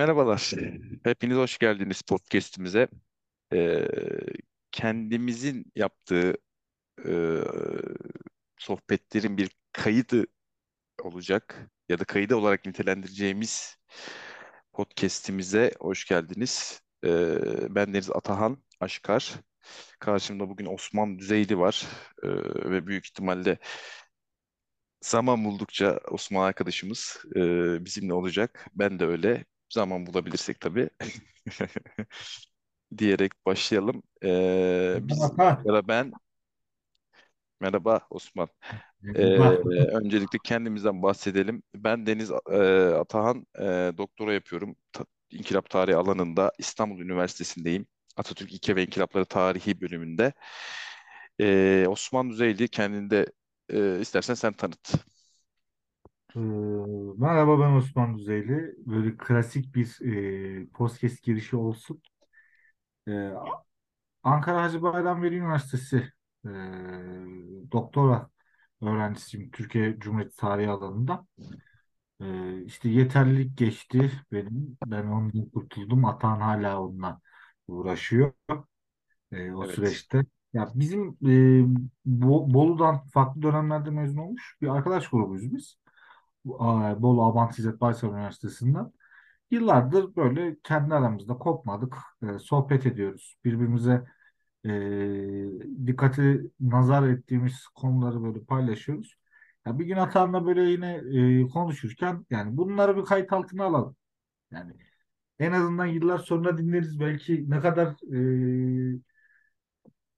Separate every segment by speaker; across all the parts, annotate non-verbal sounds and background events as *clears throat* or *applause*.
Speaker 1: Merhabalar. Hepiniz hoş geldiniz podcast'imize. Ee, kendimizin yaptığı e, sohbetlerin bir kaydı olacak ya da kaydı olarak nitelendireceğimiz podcast'imize hoş geldiniz. Ee, ben Deniz Atahan Aşkar. Karşımda bugün Osman Düzeyli var Ee, ve büyük ihtimalle zaman buldukça Osman arkadaşımız e, bizimle olacak. Ben de öyle. Zaman bulabilirsek tabii. *laughs* diyerek başlayalım. Ee, biz
Speaker 2: Merhaba.
Speaker 1: ben merhaba Osman. Ee, öncelikle kendimizden bahsedelim. Ben Deniz e, Atahan, e, doktora yapıyorum. Ta, İnkılap Tarihi alanında İstanbul Üniversitesi'ndeyim. Atatürk İlke ve İnkılapları Tarihi bölümünde. Ee, Osman Düzeyli kendinde e, istersen sen tanıt.
Speaker 2: Ee, merhaba ben Osman Düzeyli. Böyle klasik bir e, podcast girişi olsun. Ee, Ankara Hacı Bayram Veli Üniversitesi e, doktora öğrencisiyim Türkiye Cumhuriyeti Tarihi alanında. Ee, işte yeterlilik geçti benim. Ben ondan kurtuldum. Atan hala onunla uğraşıyor e, o
Speaker 1: Evet.
Speaker 2: süreçte. Ya bizim e, Bo- Bolu'dan farklı dönemlerde mezun olmuş bir arkadaş grubuyuz biz. Bolu Abant İzzet Baysal Üniversitesi'nden. Yıllardır böyle kendi aramızda kopmadık, e, sohbet ediyoruz. Birbirimize e, dikkati nazar ettiğimiz konuları böyle paylaşıyoruz. Ya bir gün Atan'la böyle yine e, konuşurken yani bunları bir kayıt altına alalım. Yani en azından yıllar sonra dinleriz belki ne kadar e,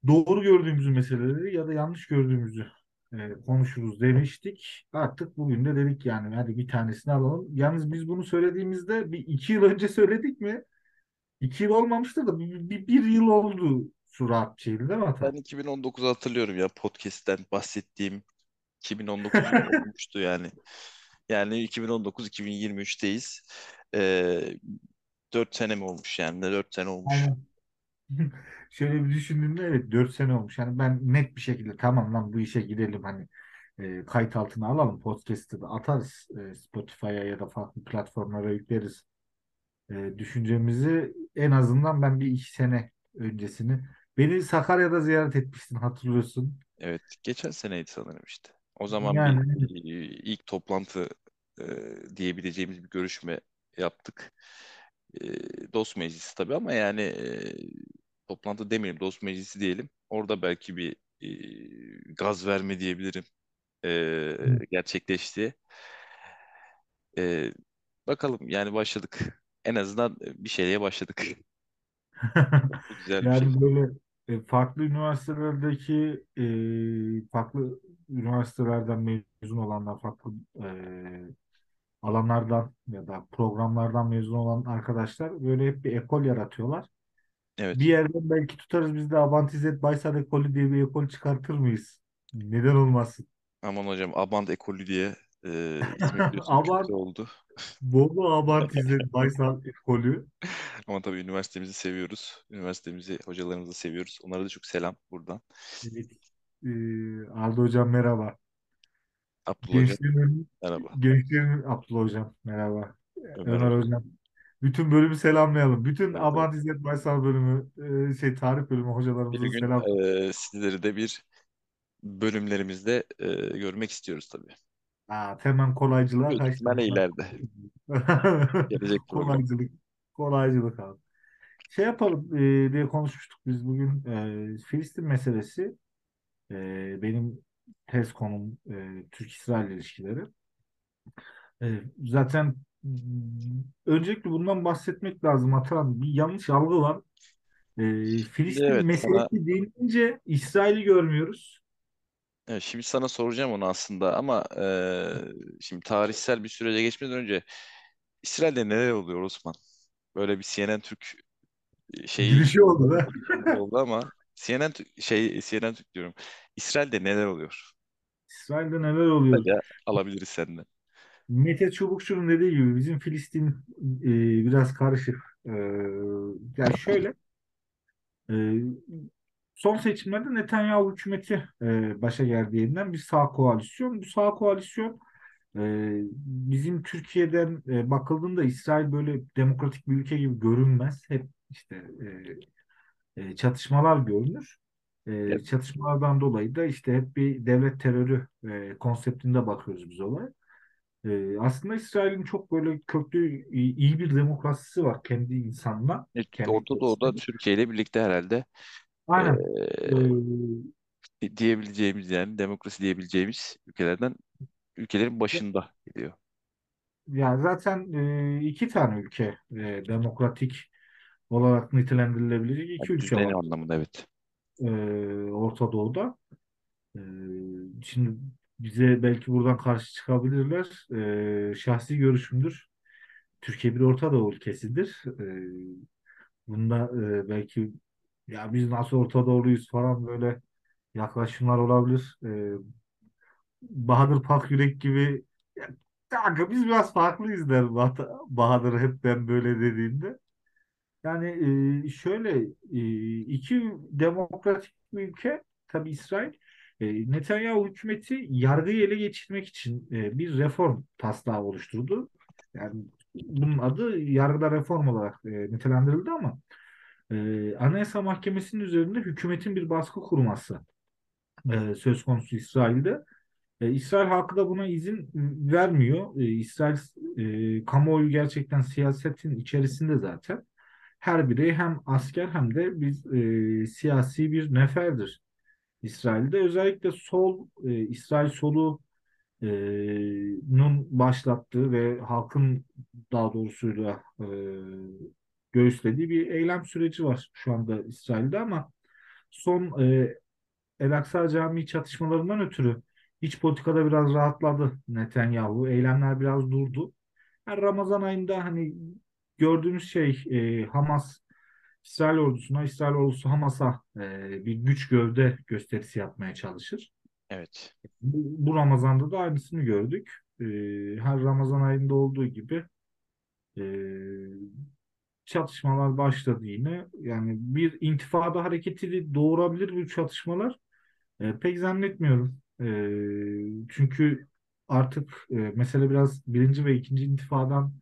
Speaker 2: doğru gördüğümüzü meseleleri ya da yanlış gördüğümüzü e, konuşuruz demiştik. Artık bugün de dedik yani hadi bir tanesini alalım. Yalnız biz bunu söylediğimizde bir iki yıl önce söyledik mi? İki yıl olmamıştı da bir, bir, bir yıl oldu şeydi değil mi
Speaker 1: Ben
Speaker 2: Ata?
Speaker 1: 2019'u hatırlıyorum ya podcast'ten bahsettiğim 2019'da olmuştu yani. Yani 2019-2023'teyiz. Ee, 4 sene mi olmuş yani? Ne 4 sene olmuş.
Speaker 2: Aynen. *laughs* Şöyle bir düşündüğümde evet 4 sene olmuş. Yani ben net bir şekilde tamam lan bu işe girelim hani e, kayıt altına alalım podcast'ı da atarız e, Spotify'a ya da farklı platformlara yükleriz e, düşüncemizi en azından ben bir iki sene öncesini beni Sakarya'da ziyaret etmiştin hatırlıyorsun.
Speaker 1: Evet, geçen seneydi sanırım işte. O zaman bir
Speaker 2: Yani
Speaker 1: e, ilk toplantı e, diyebileceğimiz bir görüşme yaptık. E, dost meclisi tabii ama yani e, toplantı demeyelim, dost meclisi diyelim. Orada belki bir e, gaz verme diyebilirim e, gerçekleşti. E, bakalım yani başladık. En azından bir şeye başladık. *laughs* Bu güzel bir şey.
Speaker 2: böyle e, farklı üniversitelerdeki e, farklı üniversitelerden mezun olanlar farklı e, alanlardan ya da programlardan mezun olan arkadaşlar böyle hep bir ekol yaratıyorlar. Bir
Speaker 1: Evet.
Speaker 2: yerden belki tutarız biz de Avantizet Baysal Ekolü diye bir ekol çıkartır mıyız? Neden olmasın?
Speaker 1: Aman hocam Abant ekolü diye e, kötü *laughs*
Speaker 2: Avant,
Speaker 1: oldu.
Speaker 2: Bolu Avantizet *laughs* Baysal Ekolü.
Speaker 1: Ama tabii üniversitemizi seviyoruz. Üniversitemizi, hocalarımızı seviyoruz. Onlara da çok selam buradan.
Speaker 2: Evet. Ee, Arda Hocam merhaba.
Speaker 1: Abdullah hocam
Speaker 2: Gençlerin,
Speaker 1: merhaba.
Speaker 2: gençlerin Abdullah Hocam merhaba.
Speaker 1: Ömer
Speaker 2: Ömer
Speaker 1: Hocam.
Speaker 2: Bütün bölümü selamlayalım. Bütün. Abant İzzet Baysal bölümü, e, şey tarih bölümü
Speaker 1: Bir
Speaker 2: hocalarımıza
Speaker 1: gün
Speaker 2: selam.
Speaker 1: e, sizleri de bir bölümlerimizde e, görmek istiyoruz tabii.
Speaker 2: Aa, hemen kolaycılığa
Speaker 1: Büyük
Speaker 2: kaçtım.
Speaker 1: ihtimalle ileride. *laughs* Gelecek program.
Speaker 2: Kolaycılık. Kolaycılık abi. Şey yapalım e, diye konuşmuştuk biz bugün. E, Filistin meselesi e, benim tez konum e, Türk-İsrail ilişkileri. E, zaten öncelikle bundan bahsetmek lazım Atahan. Bir yanlış algı var. E,
Speaker 1: Şimdi
Speaker 2: Filistin
Speaker 1: evet sana
Speaker 2: meselesi deyince İsrail'i görmüyoruz.
Speaker 1: evet, şimdi sana soracağım onu aslında ama e, şimdi tarihsel bir sürece geçmeden önce İsrail'de neler oluyor Osman? Böyle bir CNN Türk şeyi
Speaker 2: Girişi oldu da. *laughs*
Speaker 1: oldu ama CNN şey CNN Türk diyorum. İsrail'de neler oluyor?
Speaker 2: İsrail'de neler oluyor?
Speaker 1: Kısaca alabiliriz senden.
Speaker 2: Mete Çubukçu'nun dediği gibi bizim Filistin e, biraz karışık. E, ya şöyle e, son seçimlerde Netanyahu hükümeti e, başa geldiğinden bir sağ koalisyon. Bu sağ koalisyon Ee, bizim Türkiye'den e, bakıldığında İsrail böyle demokratik bir ülke gibi görünmez. Hep işte e, e, çatışmalar görünür. E, çatışmalardan dolayı da işte hep bir devlet terörü e, konseptinde bakıyoruz biz olaya. E, aslında İsrail'in çok böyle köklü iyi bir demokrasisi var kendi insanına,
Speaker 1: e,
Speaker 2: kendi
Speaker 1: Orta Doğu'da. Türkiye ile birlikte herhalde
Speaker 2: Aynen. E,
Speaker 1: e, diyebileceğimiz yani demokrasi diyebileceğimiz ülkelerden ülkelerin başında geliyor.
Speaker 2: ya zaten e, iki tane ülke e, demokratik olarak nitelendirilebilecek
Speaker 1: Yani
Speaker 2: iki ülke
Speaker 1: düzeni
Speaker 2: var
Speaker 1: anlamında evet.
Speaker 2: e, Orta Doğu'da. E, şimdi bize belki buradan karşı çıkabilirler. E, şahsi görüşümdür. Türkiye bir Orta Doğu ülkesidir. E, bunda e, belki ya biz nasıl Orta Doğuluyuz falan böyle yaklaşımlar olabilir. E, Bahadır Pakyürek gibi ya, biz biraz farklıyız der Bah- Bahadır hep ben böyle dediğinde. Yani e, şöyle e, iki demokratik ülke tabii İsrail e, Netanyahu hükümeti yargıyı ele geçirmek için e, bir reform taslağı oluşturdu. Yani bunun adı yargıda reform olarak e, nitelendirildi ama e, Anayasa Mahkemesi'nin üzerinde hükümetin bir baskı kurması e, söz konusu İsrail'de. E, İsrail halkı da buna izin vermiyor. İsrail kamuoyu gerçekten siyasetin içerisinde zaten. Her biri hem asker hem de biz e, siyasi bir neferdir. İsrail'de özellikle sol e, İsrail solu e, nun başlattığı ve halkın daha doğrusu da e, göğüslediği bir eylem süreci var şu anda İsrail'de ama son e, El-Aksa Camii çatışmalarından ötürü iç politikada biraz rahatladı Netanyahu. Eylemler biraz durdu. Yani Ramazan ayında hani gördüğümüz şey e, Hamas İsrail ordusuna, İsrail ordusu Hamas'a e, bir güç gövde gösterisi yapmaya çalışır.
Speaker 1: Evet.
Speaker 2: Bu, bu Ramazan'da da aynısını gördük. E, her Ramazan ayında olduğu gibi e, çatışmalar başladı yine. Yani bir intifada hareketi doğurabilir bu çatışmalar. E, pek zannetmiyorum. E, çünkü artık e, mesele biraz birinci ve ikinci intifadan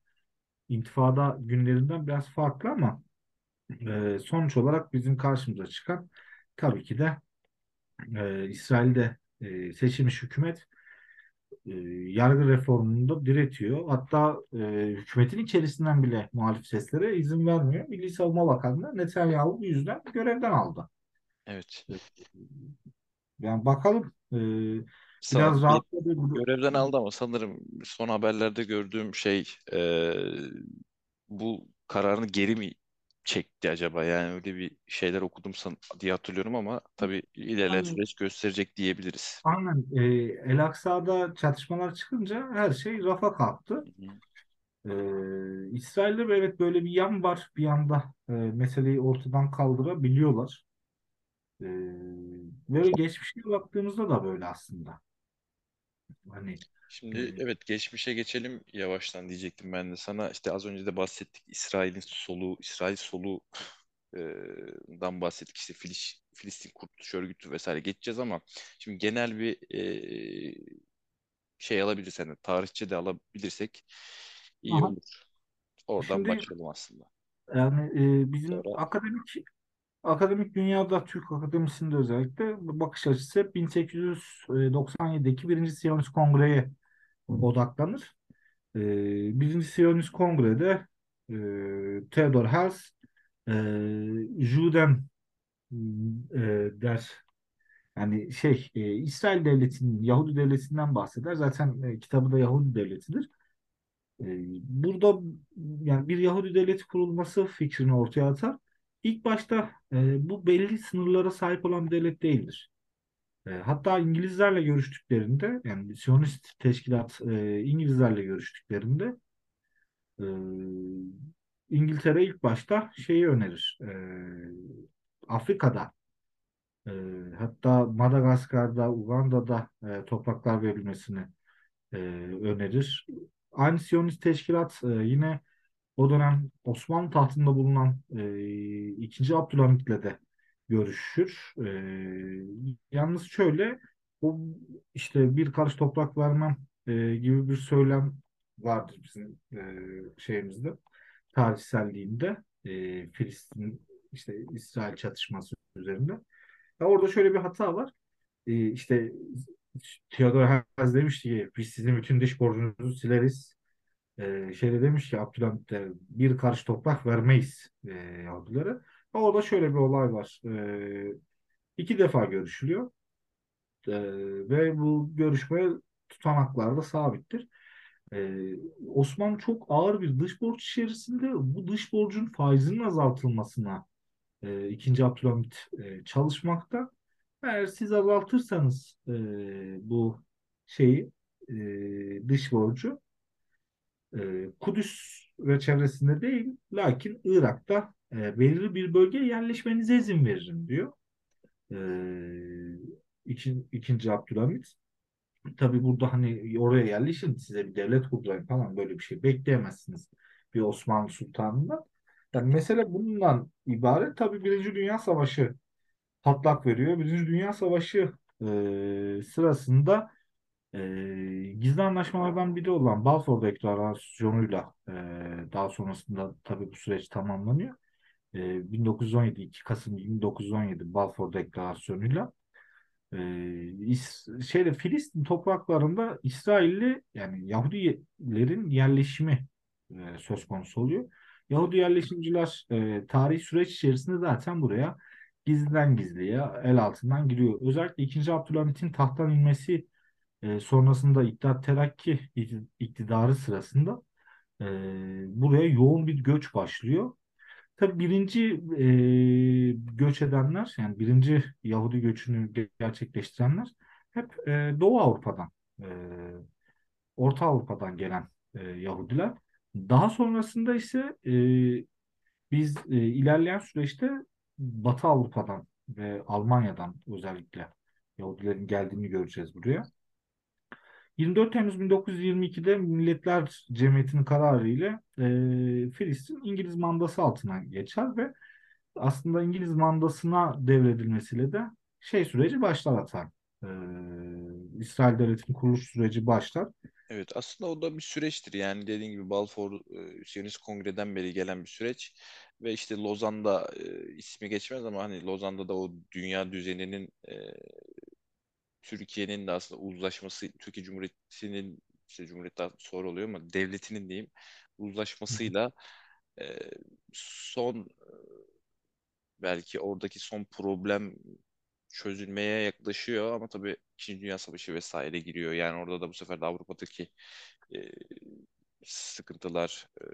Speaker 2: intifada günlerinden biraz farklı ama e, sonuç olarak bizim karşımıza çıkan tabii ki de e, İsrail'de e, seçilmiş hükümet e, yargı reformunda diretiyor. Hatta e, hükümetin içerisinden bile muhalif seslere izin vermiyor. Milli Savunma Bakanlığı Netanyahu bu yüzden görevden aldı.
Speaker 1: Evet.
Speaker 2: Yani bakalım e, biraz
Speaker 1: Sanırım
Speaker 2: rahatladı.
Speaker 1: görevden aldı ama sanırım son haberlerde gördüğüm şey e, bu kararını geri mi çekti acaba? Yani öyle bir şeyler okudum san diye hatırlıyorum ama tabii ilerleyen
Speaker 2: Yani,
Speaker 1: süreç gösterecek diyebiliriz.
Speaker 2: aynen e, El Aksa'da çatışmalar çıkınca her şey rafa kalktı.
Speaker 1: Hı hı.
Speaker 2: E, İsrail'de de evet böyle bir yan var. Bir yanda e, meseleyi ortadan kaldırabiliyorlar. E, böyle geçmişe baktığımızda da böyle aslında. Hani
Speaker 1: Şimdi evet geçmişe geçelim yavaştan diyecektim ben de sana. İşte az önce de bahsettik İsrail'in solu, İsrail solu e, dan bahsettik işte Filiz, Filistin Kurtuluş Örgütü vesaire geçeceğiz ama şimdi genel bir e, şey alabiliriz hani tarihçe de alabilirsek iyi
Speaker 2: aha.
Speaker 1: olur. Oradan
Speaker 2: Şimdi
Speaker 1: başlayalım aslında.
Speaker 2: yani e, bizim
Speaker 1: Sonra
Speaker 2: akademik akademik dünyada Türk akademisinde özellikle bakış açısı hep 1897'deki Birinci Siyonist Kongre'ye odaklanır. Ee, Birinci Siyonist Kongre'de e, Theodor Herzl e, Juden e, der. Yani şey e, İsrail devletinin Yahudi devletinden bahseder. Zaten e, kitabı da Yahudi devletidir. E, burada yani bir Yahudi devleti kurulması fikrini ortaya atar. İlk başta e, bu belli sınırlara sahip olan bir devlet değildir. E, hatta İngilizlerle görüştüklerinde yani Siyonist teşkilat e, İngilizlerle görüştüklerinde e, İngiltere ilk başta şeyi önerir. E, Afrika'da e, hatta Madagaskar'da, Uganda'da e, topraklar verilmesini e, önerir. Aynı Siyonist teşkilat e, yine o dönem Osmanlı tahtında bulunan e, 2. Abdülhamit'le de görüşür. E, yalnız şöyle o işte bir karış toprak vermem e, gibi bir söylem vardır bizim e, şeyimizde, tarihselliğinde e, Filistin işte İsrail çatışması üzerinde. Ya orada şöyle bir hata var. E, işte Theodor Herzl demişti ki biz sizin bütün dış borcunuzu sileriz. E, şeyde demiş ki Abdülhamit bir karış toprak vermeyiz e, Yahudilere. Orada şöyle bir olay var. E, iki defa görüşülüyor. E, ve bu görüşme tutanaklarda sabittir. E, Osmanlı çok ağır bir dış borç içerisinde bu dış borcun faizinin azaltılmasına e, 2. Abdülhamit e, çalışmakta. Eğer siz azaltırsanız e, bu şeyi e, dış borcu e, Kudüs ve çevresinde değil lakin Irak'ta e, belirli bir bölgeye yerleşmenize izin veririm diyor. E, ikinci, ikinci Abdülhamit. Tabi burada hani oraya yerleşin size bir devlet kurdurayım falan böyle bir şey bekleyemezsiniz bir Osmanlı Sultanı'ndan. Yani mesele bundan ibaret. Tabi Birinci Dünya Savaşı patlak veriyor. Birinci Dünya Savaşı e, sırasında e, gizli anlaşmalardan biri olan Balfour Deklarasyonu'yla e, daha sonrasında tabii bu süreç tamamlanıyor. E, 1917 2 Kasım 1917 Balfour Deklarasyonu'yla e, şeyde Filistin topraklarında İsrailli yani Yahudilerin yerleşimi e, söz konusu oluyor. Yahudi yerleşimciler e, tarih süreç içerisinde zaten buraya gizliden gizliye el altından giriyor. Özellikle 2. Abdülhamit'in tahttan inmesi e, sonrasında İttihat Terakki iktidarı sırasında e, buraya yoğun bir göç başlıyor. Tabii birinci e, göç edenler yani birinci Yahudi göçünü gerçekleştirenler hep e, Doğu Avrupa'dan, e, Orta Avrupa'dan gelen e, Yahudiler. Daha sonrasında ise e, biz e, ilerleyen süreçte Batı Avrupa'dan ve Almanya'dan özellikle Yahudilerin geldiğini göreceğiz buraya. 24 Temmuz 1922'de Milletler Cemiyeti'nin kararı ile e, Filistin İngiliz mandası altına geçer ve aslında İngiliz mandasına devredilmesiyle de şey süreci başlar hatta. E, İsrail Devleti'nin kuruluş süreci başlar.
Speaker 1: Evet aslında o da bir süreçtir. Yani dediğin gibi Balfour e, Siyonist Kongre'den beri gelen bir süreç ve işte Lozan'da e, ismi geçmez ama hani Lozan'da da o dünya düzeninin e, Türkiye'nin de aslında uzlaşması, Türkiye Cumhuriyeti'nin işte Cumhuriyet'ten sonra oluyor ama devletinin diyeyim uzlaşmasıyla e, son belki oradaki son problem çözülmeye yaklaşıyor ama tabii İkinci Dünya Savaşı vesaire giriyor. Yani orada da bu sefer de Avrupa'daki e, sıkıntılar e,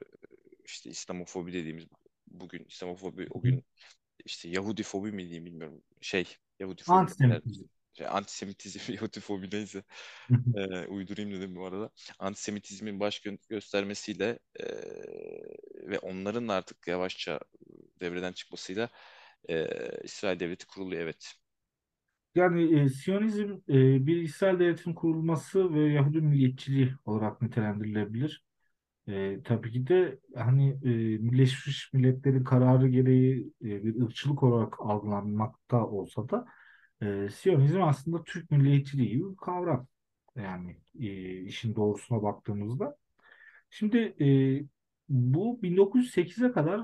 Speaker 1: işte İslamofobi dediğimiz bugün İslamofobi o gün işte Yahudi fobi mi diyeyim bilmiyorum. Şey Yahudi fobi.
Speaker 2: Antisemitizm
Speaker 1: şey, antisemitizm, *laughs* Yahudifobi neyse e, uydurayım dedim bu arada. Antisemitizmin baş gö- göstermesiyle e, ve onların artık yavaşça devreden çıkmasıyla e, İsrail devleti kuruluyor evet.
Speaker 2: Yani e, Siyonizm e, bir İsrail devletinin kurulması ve Yahudi milliyetçiliği olarak nitelendirilebilir. E, tabii ki de hani e, Birleşmiş Milletler'in kararı gereği e, bir ırkçılık olarak algılanmakta olsa da e, Siyonizm aslında Türk milliyetçiliği gibi bir kavram. Yani e, işin doğrusuna baktığımızda. Şimdi e, bu 1908'e kadar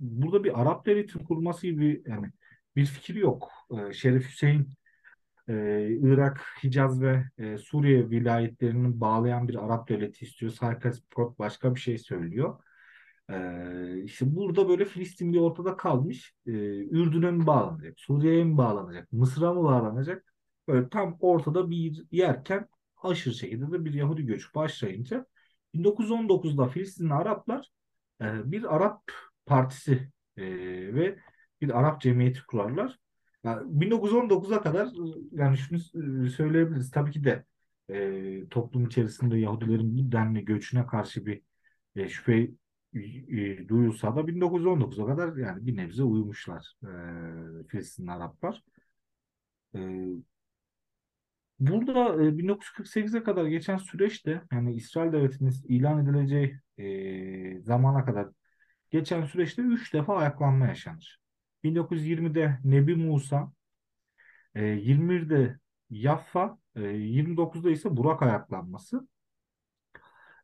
Speaker 2: burada bir Arap devletinin kurulması gibi yani bir fikir yok. E, Şerif Hüseyin e, Irak, Hicaz ve e, Suriye vilayetlerini bağlayan bir Arap devleti istiyor. Sarkas başka bir şey söylüyor. Ee, işte burada böyle Filistin bir ortada kalmış. Ee, Ürdün'e mi bağlanacak? Suriye'ye mi bağlanacak? Mısır'a mı bağlanacak? Böyle tam ortada bir yerken aşırı şekilde de bir Yahudi göçü başlayınca 1919'da Filistinli Araplar e, bir Arap partisi e, ve bir Arap cemiyeti kurarlar. Yani 1919'a kadar yani şunu söyleyebiliriz. Tabii ki de e, toplum içerisinde Yahudilerin bir denli göçüne karşı bir e, şüphe duyulsa da 1919'a kadar yani bir nebze uyumuşlar e, Filistinli Araplar. E, burada e, 1948'e kadar geçen süreçte yani İsrail Devleti'nin ilan edileceği e, zamana kadar geçen süreçte 3 defa ayaklanma yaşanır. 1920'de Nebi Musa, e, 21'de Yaffa, e, 29'da ise Burak ayaklanması.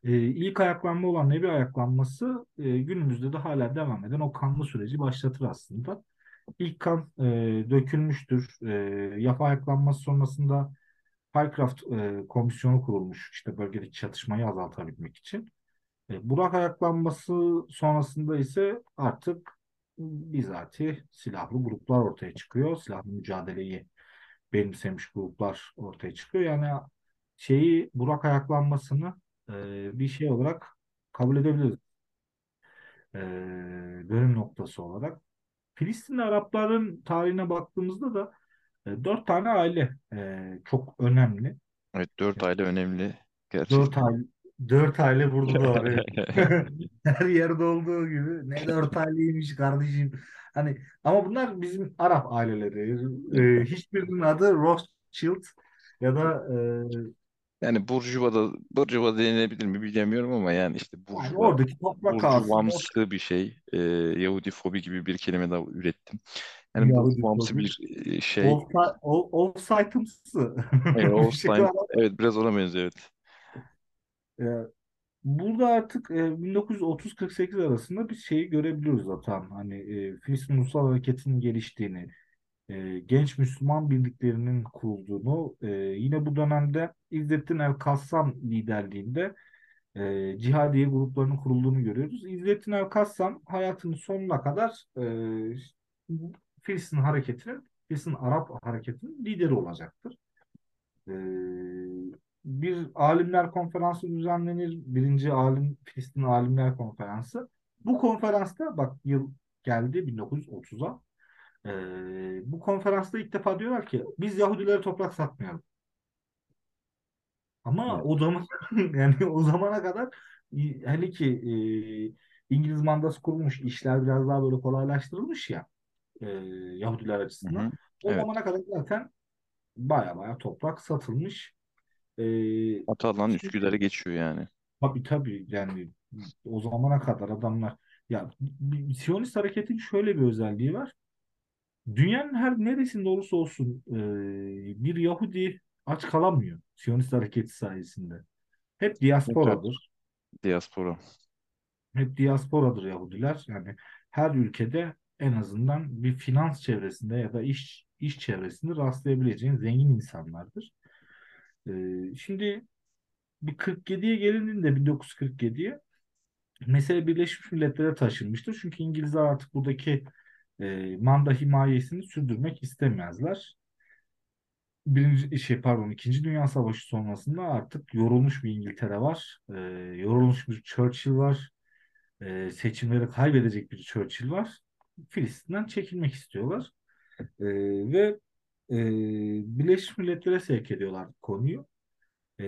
Speaker 2: E, ilk ayaklanma olan Nebi ayaklanması e, günümüzde de hala devam eden o kanlı süreci başlatır aslında. İlk kan e, dökülmüştür. E, Yapa ayaklanması sonrasında Pycraft e, komisyonu kurulmuş işte bölgedeki çatışmayı azaltabilmek için. E, Burak ayaklanması sonrasında ise artık bizatihi silahlı gruplar ortaya çıkıyor. Silahlı mücadeleyi benimsemiş gruplar ortaya çıkıyor. Yani şeyi Burak ayaklanmasını e, bir şey olarak kabul edebiliriz. E, dönüm noktası olarak. Filistinli Arapların tarihine baktığımızda da e, dört tane aile e, çok önemli.
Speaker 1: Evet dört aile önemli
Speaker 2: dört
Speaker 1: gerçekten.
Speaker 2: aile Dört aile burada da var. evet. *laughs* *laughs* Her yerde olduğu gibi. Ne dört aileymiş kardeşim. Hani ama bunlar bizim Arap aileleri. Ee, hiçbirinin adı Rothschild ya da
Speaker 1: Yani Burjuva da Burjuva denilebilir mi bilemiyorum ama yani işte
Speaker 2: e, yani
Speaker 1: Burjuva
Speaker 2: oradaki toprak ağasının o
Speaker 1: Burjuvamsı bir şey. Ee, Yahudi fobi gibi bir kelime daha ürettim. Yani
Speaker 2: Yahudi
Speaker 1: Burjuvamsı bir e, şey.
Speaker 2: Offside- o- Offside'ımsı.
Speaker 1: Evet, *laughs*
Speaker 2: Bir şey
Speaker 1: Holstein.
Speaker 2: var.
Speaker 1: Evet biraz ona benziyor evet.
Speaker 2: Ee, Burada artık e, 1930-48 arasında bir şeyi görebiliyoruz zaten. Hani e, Filistin Ulusal Hareketi'nin geliştiğini, e, genç Müslüman birliklerinin kurulduğunu, e, yine bu dönemde İzzettin El-Kassam liderliğinde e, cihadiye gruplarının kurulduğunu görüyoruz. İzzettin El-Kassam hayatının sonuna kadar e, Filistin hareketinin, Filistin Arap hareketinin lideri olacaktır. E, bir alimler konferansı düzenlenir. Birinci alim Filistin Alimler Konferansı. Bu konferansta bak yıl geldi 1930'a. Ee, bu konferansta ilk defa diyorlar ki biz Yahudilere toprak satmayalım. Ama
Speaker 1: Evet.
Speaker 2: o zaman *laughs* yani o zamana kadar hele ki e, İngiliz mandası kurulmuş işler biraz daha böyle kolaylaştırılmış ya e, Yahudiler
Speaker 1: Hı
Speaker 2: açısından.
Speaker 1: hı.
Speaker 2: O
Speaker 1: Evet.
Speaker 2: zamana kadar zaten baya baya toprak satılmış. E,
Speaker 1: Atalan Üsküdar'a geçiyor yani.
Speaker 2: Tabii tabii yani o zamana kadar adamlar ya Siyonist hareketin şöyle bir özelliği var. Dünyanın her neresinde olursa olsun e, bir Yahudi aç kalamıyor Siyonist hareketi sayesinde. Hep
Speaker 1: evet.
Speaker 2: diasporadır.
Speaker 1: Diaspora.
Speaker 2: Hep diasporadır Yahudiler. Yani her ülkede en azından bir finans çevresinde ya da iş iş çevresinde rastlayabileceğin zengin insanlardır. E, şimdi bir 47'ye gelindiğinde 1947'ye mesele Birleşmiş Milletler'e taşınmıştır. Çünkü İngilizler artık buradaki e, manda himayesini sürdürmek istemezler. Birinci, şey pardon, İkinci Dünya Savaşı sonrasında artık yorulmuş bir İngiltere var. E, yorulmuş bir Churchill var. E, seçimleri kaybedecek bir Churchill var. Filistin'den çekilmek istiyorlar. E, ve e, Birleşmiş Milletler'e sevk ediyorlar konuyu. E,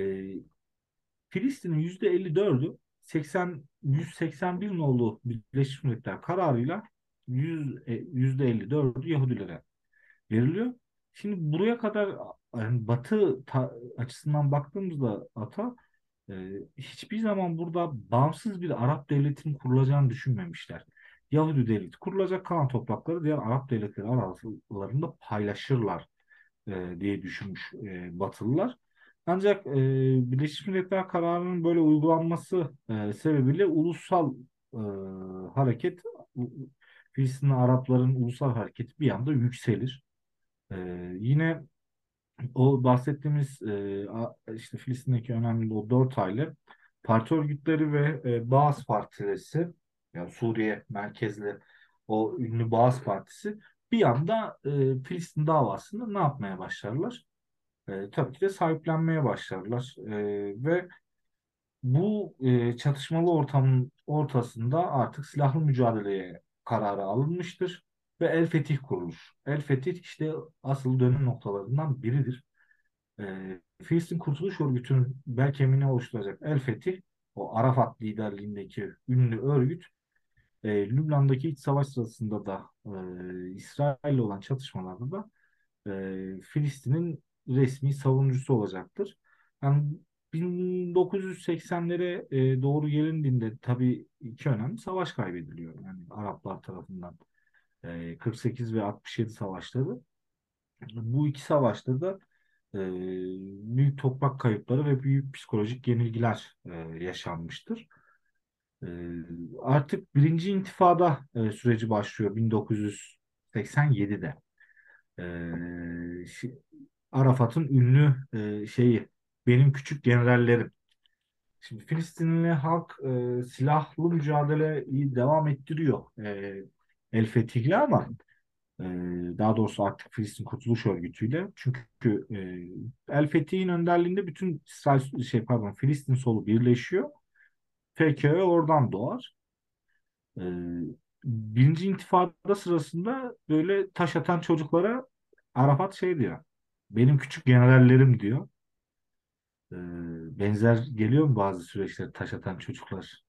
Speaker 2: Filistin'in %54'ü 80 181 nolu Birleşmiş Milletler kararıyla 100, e, %54'ü Yahudilere veriliyor. Şimdi buraya kadar yani Batı ta- açısından baktığımızda ata e, hiçbir zaman burada bağımsız bir Arap devletinin kurulacağını düşünmemişler. Yahudi devleti kurulacak kalan toprakları diğer Arap devletleri aralarında paylaşırlar e, diye düşünmüş e, Batılılar. Ancak e, Birleşmiş Milletler kararının böyle uygulanması e, sebebiyle ulusal e, hareket, Filistinli Arapların ulusal hareketi bir anda yükselir. E, yine o bahsettiğimiz e, işte Filistin'deki önemli o dört aile parti örgütleri ve e, Baas Partisi yani Suriye merkezli o ünlü Baas Partisi bir anda e, Filistin davasında ne yapmaya başlarlar? E, tabii ki de sahiplenmeye başlarlar. E, ve bu e, çatışmalı ortamın ortasında artık silahlı mücadeleye kararı alınmıştır ve El Fetih kurulur. El Fetih işte asıl dönüm noktalarından biridir. E, Filistin Kurtuluş Örgütü'nün bel kemiğini oluşturacak El Fetih, o Arafat liderliğindeki ünlü örgüt, e, Lübnan'daki iç savaş sırasında da e, İsrail'le olan çatışmalarda da e, Filistin'in resmi savunucusu olacaktır. Yani 1980'lere e, doğru gelindiğinde tabii iki önemli savaş kaybediliyor. Yani Araplar tarafından e, 48 ve 67 savaşları. Bu iki savaşta da e, büyük toprak kayıpları ve büyük psikolojik yenilgiler e, yaşanmıştır. E, artık birinci intifada e, süreci başlıyor 1987'de. E, Arafat'ın ünlü e, şeyi benim küçük generallerim. Şimdi Filistinli halk e, silahlı mücadeleyi devam ettiriyor e, El Fethih'le ama e, daha doğrusu artık Filistin Kurtuluş Örgütü'yle. Çünkü e, El Fethi'nin önderliğinde bütün şey pardon Filistin solu birleşiyor. PKK oradan doğar. E, birinci intifada sırasında böyle taş atan çocuklara Arafat şey diyor. Benim küçük generallerim diyor. E, benzer geliyor mu bazı süreçler taş atan çocuklar?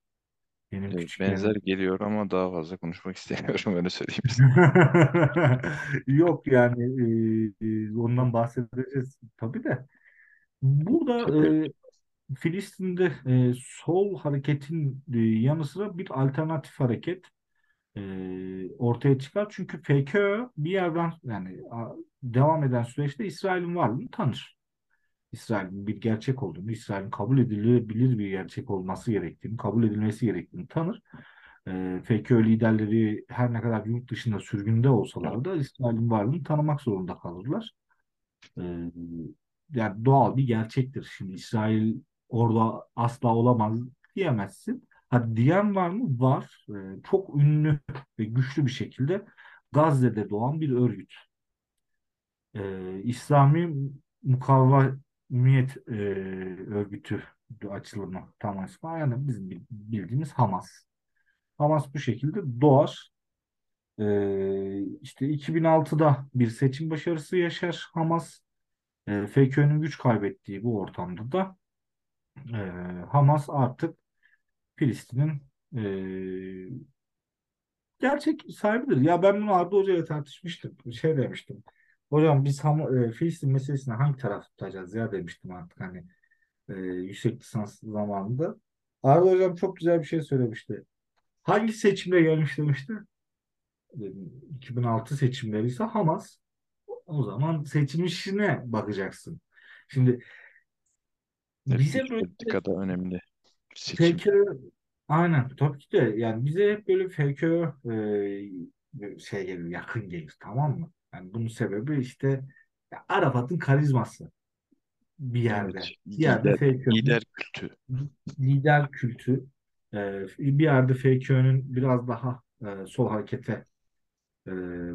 Speaker 2: Benim
Speaker 1: Evet,
Speaker 2: küçük
Speaker 1: benzer geliyor ama daha fazla konuşmak *laughs* istemiyorum öyle söyleyeyim. *laughs*
Speaker 2: Yok yani e, e, ondan bahsedeceğiz tabii de. Burada
Speaker 1: Şaka
Speaker 2: e, Filistin'de e, sol hareketin e, yanı sıra bir alternatif hareket e, ortaya çıkar. Çünkü FKÖ bir yerden yani a, devam eden süreçte İsrail'in varlığını tanır. İsrail'in bir gerçek olduğunu, İsrail'in kabul edilebilir bir gerçek olması gerektiğini, kabul edilmesi gerektiğini tanır. E, FKÖ liderleri her ne kadar yurt dışında sürgünde olsalar da İsrail'in varlığını tanımak zorunda kalırlar. E, yani doğal bir gerçektir. Şimdi İsrail orada asla olamaz diyemezsin. Ha, diyen var mı? Var. E, çok ünlü ve güçlü bir şekilde Gazze'de doğan bir örgüt. E, İslami Mukavvamiyet e, Örgütü açılımı tam ismi. Yani bizim bildiğimiz Hamas. Hamas bu şekilde doğar. E, işte 2006'da bir seçim başarısı yaşar Hamas. E, FK'nın güç kaybettiği bu ortamda da e, Hamas artık Filistin'in e, gerçek sahibidir. Ya ben bunu Arda Hoca ile tartışmıştım. Şey demiştim. Hocam biz Ham e, Filistin meselesine hangi taraf tutacağız ya demiştim artık hani e, yüksek lisans zamanında. Arda Hocam çok güzel bir şey söylemişti. Hangi seçimle gelmiş demişti? Dedim, 2006 seçimleri ise Hamas. O zaman seçilmişine bakacaksın. Şimdi
Speaker 1: Evet,
Speaker 2: bize böyle
Speaker 1: politikada önemli seçim.
Speaker 2: Aynen tabii ki de yani bize hep böyle FK e, şey gelir yakın gelir tamam mı? Yani bunun sebebi işte Arafat'ın karizması bir
Speaker 1: Evet,
Speaker 2: yerde. Bir yerde
Speaker 1: lider lider
Speaker 2: FK'nın
Speaker 1: kültü.
Speaker 2: lider kültü e, bir yerde FK'nın biraz daha e, sol harekete e,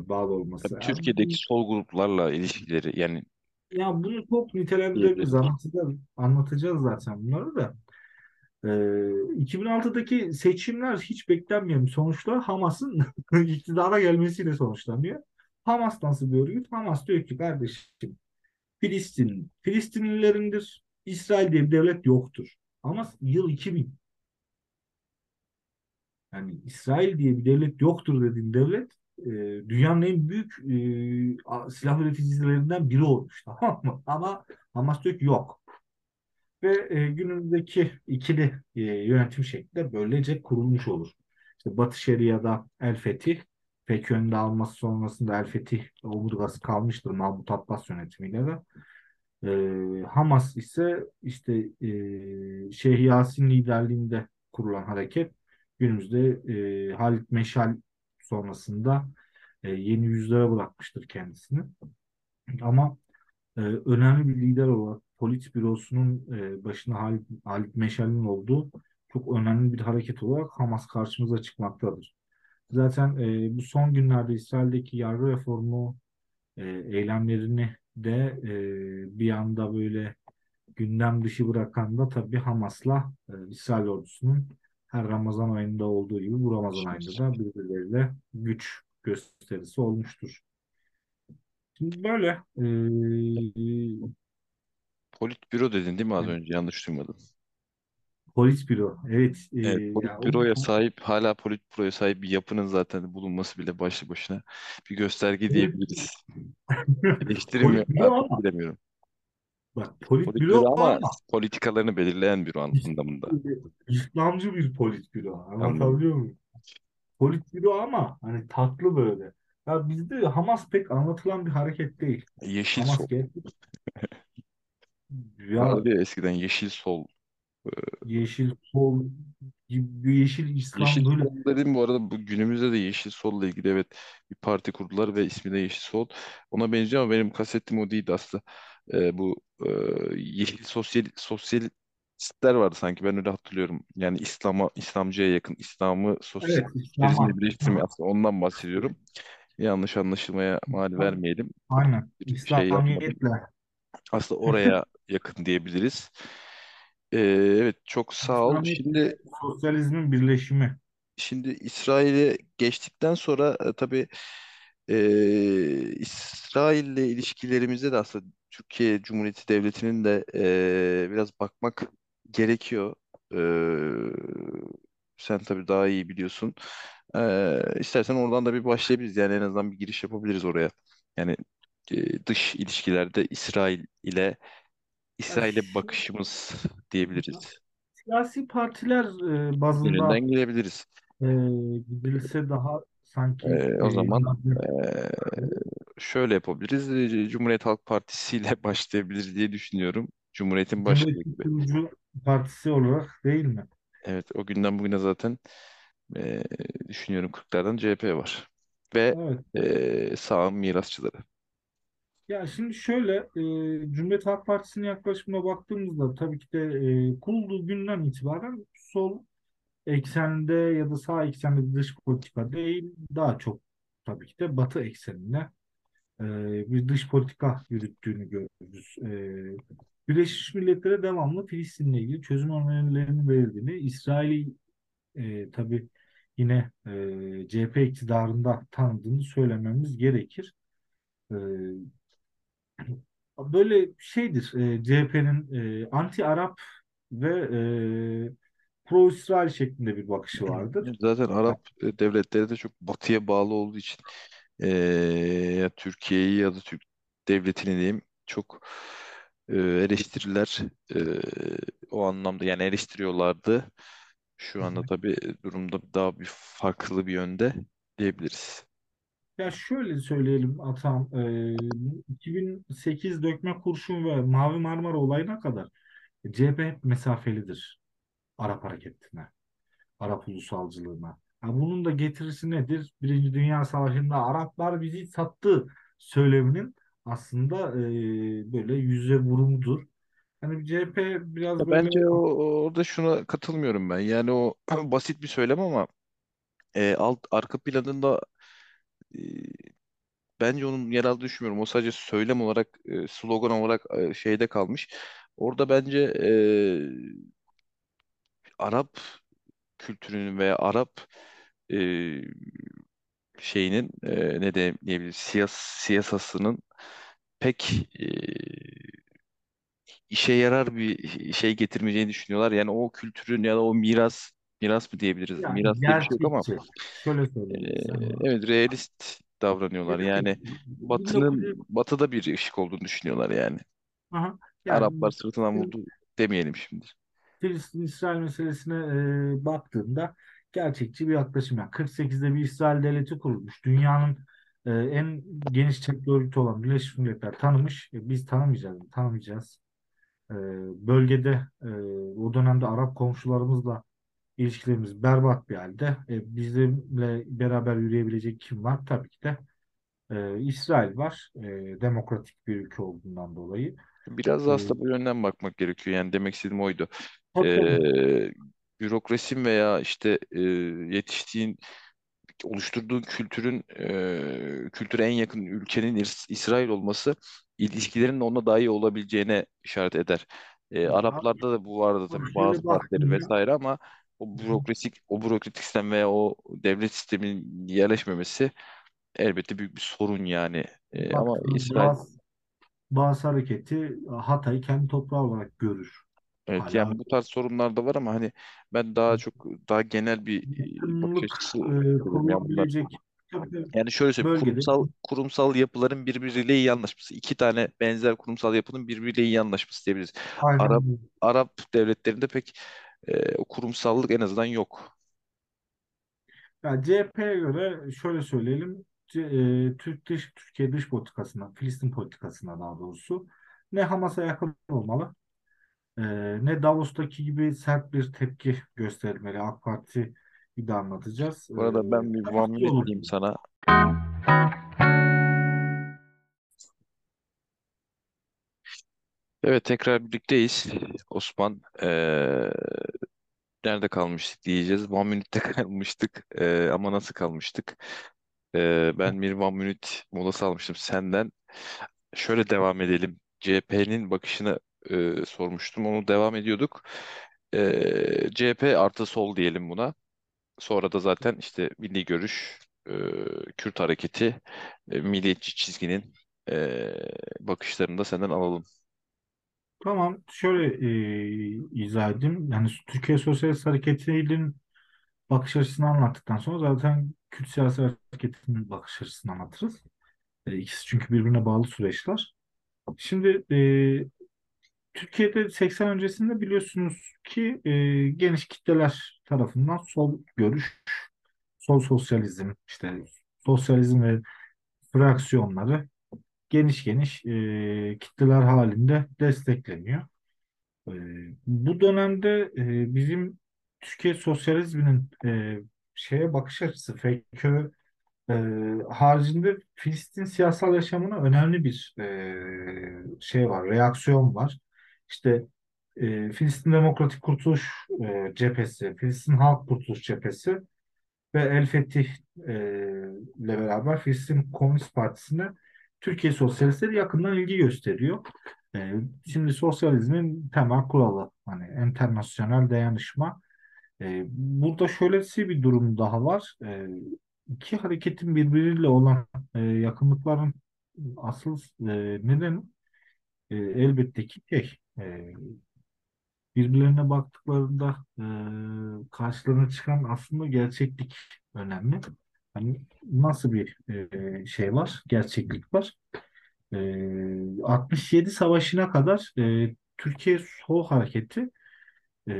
Speaker 2: bağlı olması.
Speaker 1: Tabii
Speaker 2: Yani
Speaker 1: Türkiye'deki sol gruplarla ilişkileri yani
Speaker 2: ya bunu çok nitelendirebiliriz, anlatacağız, anlatacağız zaten bunları da. Ee, 2006'daki seçimler hiç beklenmeyen bir sonuçla Hamas'ın *laughs* iktidara gelmesiyle sonuçlanıyor. Hamas nasıl bir örgüt? Hamas diyor ki kardeşim Filistin, Filistinlilerindir. İsrail diye bir devlet yoktur. Ama yıl 2000. Yani İsrail diye bir devlet yoktur dediğin devlet e, dünyanın en büyük e, silah üreticilerinden biri olmuş. *laughs* Tamam mı? Ama Hamas diyor ki yok. Ve e, günümüzdeki ikili e, yönetim şekli böylece kurulmuş olur. İşte Batı Şeria'da El Fetih, FETÖ'nün dağılması sonrasında El Fetih omurgası kalmıştır Mahmut Abbas yönetimiyle de. E, Hamas ise işte e, Şeyh Yasin liderliğinde kurulan hareket günümüzde e, Halit Meşal sonrasında e, yeni yüzlere bırakmıştır kendisini. Ama e, önemli bir lider olarak Politbürosu'nun e, başına Halit, Halit Meşal'in olduğu çok önemli bir hareket olarak Hamas karşımıza çıkmaktadır. Zaten e, bu son günlerde İsrail'deki yargı reformu e, eylemlerini de e, bir anda böyle gündem dışı bırakan da tabii Hamas'la e, İsrail ordusunun her Ramazan ayında olduğu gibi bu Ramazan ayında da birbirleriyle güç gösterisi olmuştur. Şimdi böyle e,
Speaker 1: politbüro dedin değil mi az önce? Yanlış duymadım.
Speaker 2: Politbüro. Evet. e,
Speaker 1: Evet,
Speaker 2: ya o,
Speaker 1: politbüroya sahip, hala politbüroya sahip bir yapının zaten bulunması bile başlı başına bir gösterge diyebiliriz. *laughs* Eleştiri mi
Speaker 2: politbüro
Speaker 1: artık
Speaker 2: ama
Speaker 1: bilemiyorum.
Speaker 2: bak politbüro
Speaker 1: Politbüro ama
Speaker 2: ama
Speaker 1: politikalarını belirleyen büro anlamında.
Speaker 2: İslamcı bir politbüro.
Speaker 1: Anladım.
Speaker 2: Anlatabiliyor muyum? Politbüro ama hani tatlı böyle. Ya bizde Hamas pek anlatılan bir hareket değil.
Speaker 1: Yeşil
Speaker 2: Hamas
Speaker 1: sol.
Speaker 2: gerçek *laughs* Ya
Speaker 1: Vardı ya eskiden Yeşil Sol.
Speaker 2: Yeşil sol gibi yeşil
Speaker 1: Yeşil
Speaker 2: İslam böyle
Speaker 1: Sol dedim bu arada bu günümüzde de Yeşil Sol'la ilgili evet bir parti kurdular ve ismi de Yeşil Sol. Ona benziyor ama benim kastettiğim o değildi aslında. Ee, bu e, Yeşil Sosyal Sosyalistler vardı sanki ben öyle hatırlıyorum. Yani İslam'a İslamcıya yakın İslam'ı
Speaker 2: evet
Speaker 1: sosyalizmle
Speaker 2: İslam'a
Speaker 1: birleştirme aslında ondan bahsediyorum. Yanlış anlaşılmaya mal
Speaker 2: İslam-
Speaker 1: vermeyelim.
Speaker 2: aynen
Speaker 1: Bir şey yapmadım.
Speaker 2: İslamiyetle
Speaker 1: Aslında oraya yakın diyebiliriz. Ee, evet çok sağ ol. Şimdi
Speaker 2: İslamiyetle sosyalizmin birleşimi.
Speaker 1: Şimdi İsrail'e geçtikten sonra e, tabii e, İsrail'le ilişkilerimizde de aslında Türkiye Cumhuriyeti Devleti'nin de e, biraz bakmak gerekiyor. E, sen tabii daha iyi biliyorsun. E, istersen oradan da bir başlayabiliriz. Yani en azından bir giriş yapabiliriz oraya. Yani e, dış ilişkilerde İsrail ile İsrail'e bakışımız diyebiliriz.
Speaker 2: siyasi partiler e, bazında
Speaker 1: Yönünden gelebiliriz.
Speaker 2: e, gidilse daha sanki
Speaker 1: E,
Speaker 2: e,
Speaker 1: o zaman
Speaker 2: nadir
Speaker 1: Ee, şöyle yapabiliriz. Ee, Cumhuriyet Halk Partisi ile *laughs* başlayabiliriz diye düşünüyorum. Cumhuriyet'in başladığı
Speaker 2: Cumhuriyet'in
Speaker 1: gibi.
Speaker 2: kurucu partisi olarak değil mi?
Speaker 1: Evet, o günden bugüne zaten ee, düşünüyorum 40'lardan CHP var. Ve
Speaker 2: Evet.
Speaker 1: ee, sağın mirasçıları.
Speaker 2: Ya şimdi şöyle e, Cumhuriyet Halk Partisi'nin yaklaşımına baktığımızda tabii ki de e, kurulduğu günden itibaren sol ekseninde ya da sağ ekseninde bir dış politika değil daha çok tabii ki de batı ekseninde e, bir dış politika yürüttüğünü görürüz. E, Birleşmiş Milletler'e devamlı Filistin'le ilgili çözüm önerilerini verildiğini, İsrail'i e, tabii yine e, CHP iktidarında tanıdığını söylememiz gerekir. E, *clears throat* böyle şeydir e, CHP'nin e, anti-Arap ve e, pro-İsrail şeklinde bir bakışı vardır.
Speaker 1: Zaten Arap e, devletleri de çok batıya bağlı olduğu için ya Türkiye'yi ya da Türk devletini diyeyim çok ee, eleştiriler ee, o anlamda yani eleştiriyorlardı. Şu anda tabii durumda daha bir farklı bir yönde diyebiliriz.
Speaker 2: Ya şöyle söyleyelim Atam, e, 2008 dökme kurşun ve Mavi Marmara olayına kadar CHP hep mesafelidir Arap hareketine, Arap ulusalcılığına. Ya bunun da getirisi nedir? Birinci Dünya Savaşı'nda Araplar bizi sattı söyleminin aslında e, böyle yüze vurumudur. Hani CHP
Speaker 1: Ya
Speaker 2: biraz böyle
Speaker 1: bence o, o- orada şuna katılmıyorum ben. Yani o *clears throat* basit bir söylem ama e, alt arka planında bence onun yer aldığını düşünmüyorum. O sadece söylem olarak, slogan olarak şeyde kalmış. Orada bence e, Arap kültürünün veya Arap e, şeyinin e, ne de diyebiliriz siyas siyasasının pek e, işe yarar bir şey getirmeyeceğini düşünüyorlar. Yani o kültürün ya da o miras miras mı diyebiliriz?
Speaker 2: yani
Speaker 1: Miras diye bir şey yok ama.
Speaker 2: Şöyle
Speaker 1: e,
Speaker 2: söyleyeyim sana.
Speaker 1: evet realist davranıyorlar. Yani. Batı'nın
Speaker 2: 1900
Speaker 1: Batı'da bir ışık olduğunu düşünüyorlar yani.
Speaker 2: Aha.
Speaker 1: Araplar
Speaker 2: Yani
Speaker 1: sırtından vurdu demeyelim şimdi.
Speaker 2: Filistin-İsrail meselesine e, baktığında gerçekçi bir yaklaşım. Yani 48'de bir İsrail devleti kurulmuş. Dünyanın e, en geniş çaplı örgütü olan Birleşmiş Milletler tanımış. E, biz tanımayacağız, tanımayacağız. E, bölgede e, o dönemde Arap komşularımızla ilişkilerimiz berbat bir halde. E, bizimle beraber yürüyebilecek kim var? Tabii ki de e, İsrail var. E, demokratik bir ülke olduğundan dolayı.
Speaker 1: Biraz
Speaker 2: E,
Speaker 1: da aslında bu yönden bakmak gerekiyor. Yani demek istediğim oydu.
Speaker 2: tabii.
Speaker 1: Ee, bürokrasin veya işte e, yetiştiğin oluşturduğun kültürün e, kültüre en yakın ülkenin İs- İsrail olması ilişkilerin onunla daha iyi olabileceğine işaret eder. E, Araplarda da bu vardı
Speaker 2: Ama
Speaker 1: tabii bazı partileri vesaire ama o bürokrasik o bürokratik sistem veya o devlet sistemin yerleşmemesi elbette büyük bir sorun yani. E, ama
Speaker 2: baktığında
Speaker 1: İsrail
Speaker 2: Boğaz, Boğaz hareketi Hatay'ı kendi toprağı olarak görür.
Speaker 1: evet
Speaker 2: Hala
Speaker 1: yani bu tarz sorunlar da var ama hani ben daha çok daha genel bir e, bakış
Speaker 2: yakınlık
Speaker 1: açısı
Speaker 2: e,
Speaker 1: görüyorum yani bunlar.
Speaker 2: kurulabilecek tabii tabii, *laughs*
Speaker 1: Yani şöyle söyleyeyim,
Speaker 2: bölgede
Speaker 1: kurumsal kurumsal yapıların birbiriyle iyi anlaşması. İki tane benzer kurumsal yapının birbiriyle iyi anlaşması diyebiliriz. Arap
Speaker 2: aynen
Speaker 1: Arap devletlerinde pek e, o kurumsallık en azından yok.
Speaker 2: yani CHP'ye göre şöyle söyleyelim e, Türk dış, Türkiye dış politikasına, Filistin politikasına daha doğrusu ne Hamas'a yakın olmalı e, ne Davos'taki gibi sert bir tepki göstermeli. AK Parti de anlatacağız. E,
Speaker 1: Bu arada ben bir
Speaker 2: olur.
Speaker 1: diyeyim sana. Evet tekrar birlikteyiz. Osman eee, nerede kalmıştık diyeceğiz. One minute'te *laughs* kalmıştık. Eee, ama nasıl kalmıştık? Eee, ben bir one minute molası almıştım senden. Şöyle devam edelim. CHP'nin bakışını eee, sormuştum. Onu devam ediyorduk. Eee CHP artı sol diyelim buna. Sonra da zaten işte milli görüş, eee, Kürt hareketi, e, milliyetçi çizginin eee bakışlarını da senden alalım.
Speaker 2: Tamam, şöyle e, izah edeyim. Yani Türkiye Sosyalist Hareketi'nin bakış açısını anlattıktan sonra zaten Kürt siyasi hareketinin bakış açısını anlatırız. E, ikisi çünkü birbirine bağlı süreçler. Şimdi e, Türkiye'de 80 öncesinde biliyorsunuz ki e, geniş kitleler tarafından sol görüş, sol sosyalizm, işte sosyalizm ve fraksiyonları geniş geniş e, kitleler halinde destekleniyor. E, bu dönemde e, bizim Türkiye sosyalizminin e, şeye bakış açısı, FKÖ e, haricinde Filistin siyasal yaşamına önemli bir e, şey var, reaksiyon var. İşte e, Filistin Demokratik Kurtuluş e, Cephesi, Filistin Halk Kurtuluş Cephesi ve El Fetih e, ile beraber Filistin Komünist Partisi'ne Türkiye Sosyalistleri yakından ilgi gösteriyor. E, şimdi sosyalizmin temel kuralı hani internasyonel dayanışma. E, burada şöylesi bir durum daha var. E, iki hareketin birbiriyle olan e, yakınlıkların asıl e, nedeni e, elbette ki şey, e, birbirlerine baktıklarında e, karşılarına çıkan aslında gerçeklik önemli. Hani nasıl bir e, şey var, gerçeklik var. E, 67 Savaşı'na kadar e, Türkiye Sol Hareketi e,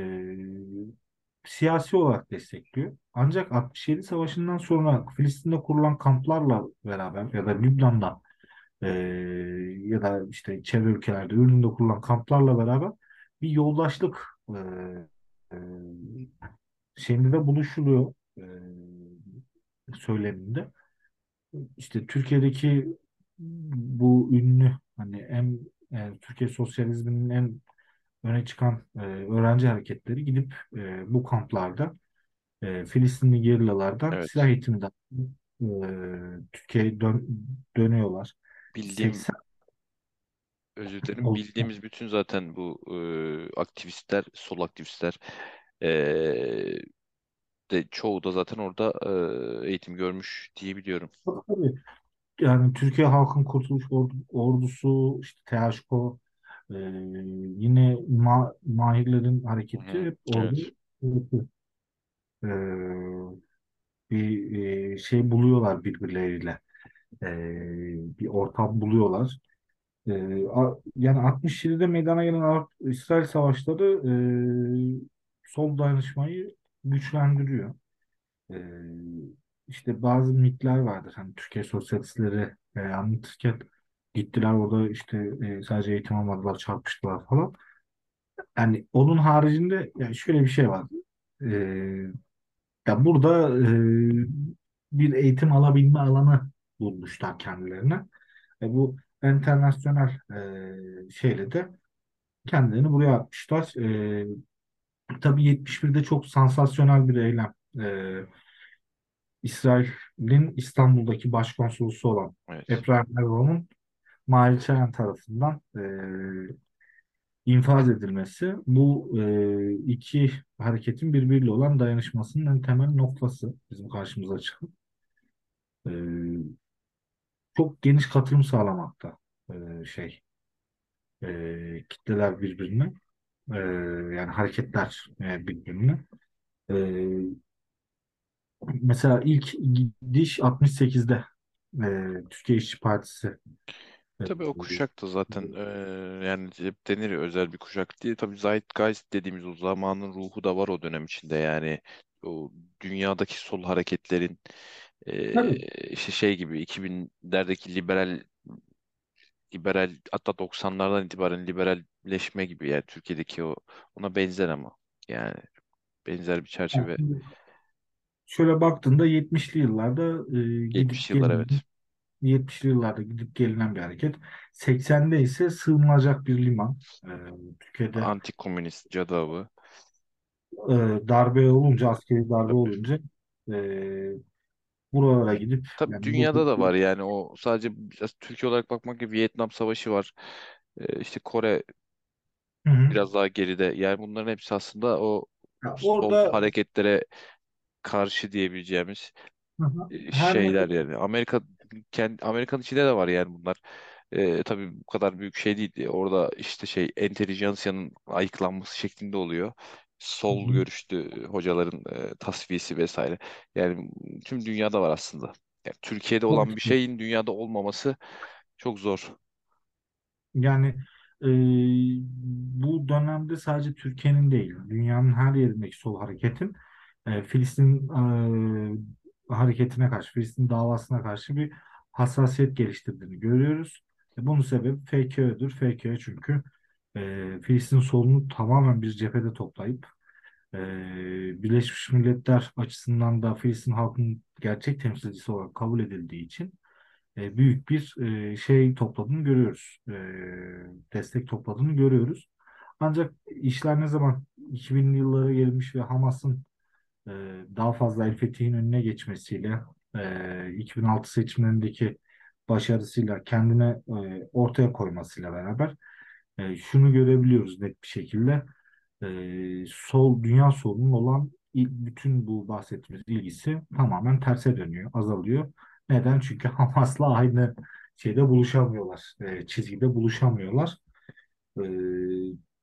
Speaker 2: siyasi olarak destekliyor. Ancak 67 Savaşı'ndan sonra Filistin'de kurulan kamplarla beraber ya da Lübnan'da e, ya da işte çevre ülkelerde, Ürdün'de kurulan kamplarla beraber bir yoldaşlık e, e, şeyinde de buluşuluyor e, söyleminde. İşte Türkiye'deki bu ünlü hani en yani Türkiye sosyalizminin en öne çıkan e, öğrenci hareketleri gidip e, bu kamplarda e, Filistinli gerillalardan silah
Speaker 1: Evet.
Speaker 2: eğitiminden e, Türkiye'ye dön- dönüyorlar.
Speaker 1: Bildiğim
Speaker 2: 80
Speaker 1: özür dilerim. Bildiğimiz bütün zaten bu e, aktivistler, sol aktivistler e, de çoğu da zaten orada e, eğitim görmüş diyebiliyorum.
Speaker 2: Tabii. Yani Türkiye Halkın Kurtuluş Ordu- Ordusu, işte THK, e, yine Ma Mahirlerin hareketi
Speaker 1: hı.
Speaker 2: hep orada
Speaker 1: Evet.
Speaker 2: e, bir e, şey buluyorlar birbirleriyle. E, bir ortam buluyorlar. E, a- yani 67'de meydana gelen İsrail savaşları e, sol dayanışmayı güçlendiriyor. E, işte bazı mitler vardır. Hani Türkiye sosyalistleri e, anlatırken gittiler orada işte e, sadece eğitim almadılar, çarpıştılar falan. Yani onun haricinde yani şöyle bir şey var. E, ya burada e, bir eğitim alabilme alanı bulmuşlar kendilerine. E, bu internasyonel e, şeyle de kendilerini buraya atmışlar. E, tabii 71'de çok sansasyonel bir eylem. E, İsrail'in İstanbul'daki başkonsolosu olan
Speaker 1: Evet.
Speaker 2: Ephraim Erdoğan'ın Mahir tarafından e, infaz edilmesi bu e, iki hareketin birbiriyle olan dayanışmasının en temel noktası bizim karşımıza çıkan. E, çok geniş katılım sağlamakta e, şey e, kitleler birbirine e, yani hareketler e, birbirine. E, mesela ilk gidiş 68'de e, Türkiye İşçi Partisi
Speaker 1: Tabii o kuşak da zaten e, yani hep denir ya özel bir kuşak diye. Tabii Zeitgeist dediğimiz o zamanın ruhu da var o dönem içinde. Yani o dünyadaki sol hareketlerin e,
Speaker 2: tabii
Speaker 1: işte şey gibi 2000'lerdeki liberal liberal hatta 90'lardan itibaren liberalleşme gibi yani Türkiye'deki o ona benzer ama yani benzer bir çerçeve
Speaker 2: şöyle baktığında 70'li yıllarda e,
Speaker 1: 70
Speaker 2: gidip
Speaker 1: yıllar
Speaker 2: gelinen
Speaker 1: evet.
Speaker 2: 70'li yıllarda gidip gelinen bir hareket. 80'de ise sığınılacak bir liman. E, Türkiye'de
Speaker 1: Anti-komünist cadı avı.
Speaker 2: e, darbe olunca, askeri darbe
Speaker 1: Tabii.
Speaker 2: olunca e, buralara gidip
Speaker 1: Tabii
Speaker 2: yani
Speaker 1: dünyada da var yani o sadece biraz Türkiye olarak bakmak gibi Vietnam Savaşı var. Ee, işte Kore
Speaker 2: Hı hı.
Speaker 1: biraz daha geride. Yani bunların hepsi aslında o
Speaker 2: Ya
Speaker 1: sol
Speaker 2: orada
Speaker 1: hareketlere karşı diyebileceğimiz
Speaker 2: hı hı,
Speaker 1: e,
Speaker 2: her ne
Speaker 1: şeyler yani. Amerika kendi Amerika'nın içinde de var yani bunlar. Ee, tabii bu kadar büyük şey değil. Orada işte şey entelijansiyanın ayıklanması şeklinde oluyor. Sol görüşlü hocaların e, tasfiyesi vesaire. Yani tüm dünyada var aslında. Yani Türkiye'de olan bir şeyin dünyada olmaması çok zor.
Speaker 2: Yani e, bu dönemde sadece Türkiye'nin değil, dünyanın her yerindeki sol hareketin e, Filistin e, hareketine karşı, Filistin davasına karşı bir hassasiyet geliştirdiğini görüyoruz. E, bunun sebebi FKÖ'dür. FKÖ çünkü e, Filistin solunu tamamen bir cephede toplayıp e, Birleşmiş Milletler açısından da Filistin halkının gerçek temsilcisi olarak kabul edildiği için e, büyük bir e, şey topladığını görüyoruz. E, destek topladığını görüyoruz. Ancak işler ne zaman 2000'li yıllara gelmiş ve Hamas'ın e, daha fazla El Fethi'nin önüne geçmesiyle e, 2006 seçimlerindeki başarısıyla kendine e, ortaya koymasıyla beraber e, şunu görebiliyoruz net bir şekilde. E, sol dünya solunun olan bütün bu bahsettiğimiz ilgisi tamamen terse dönüyor, azalıyor. Neden? Çünkü *laughs* Hamas'la aynı şeyde buluşamıyorlar, e, çizgide buluşamıyorlar. E,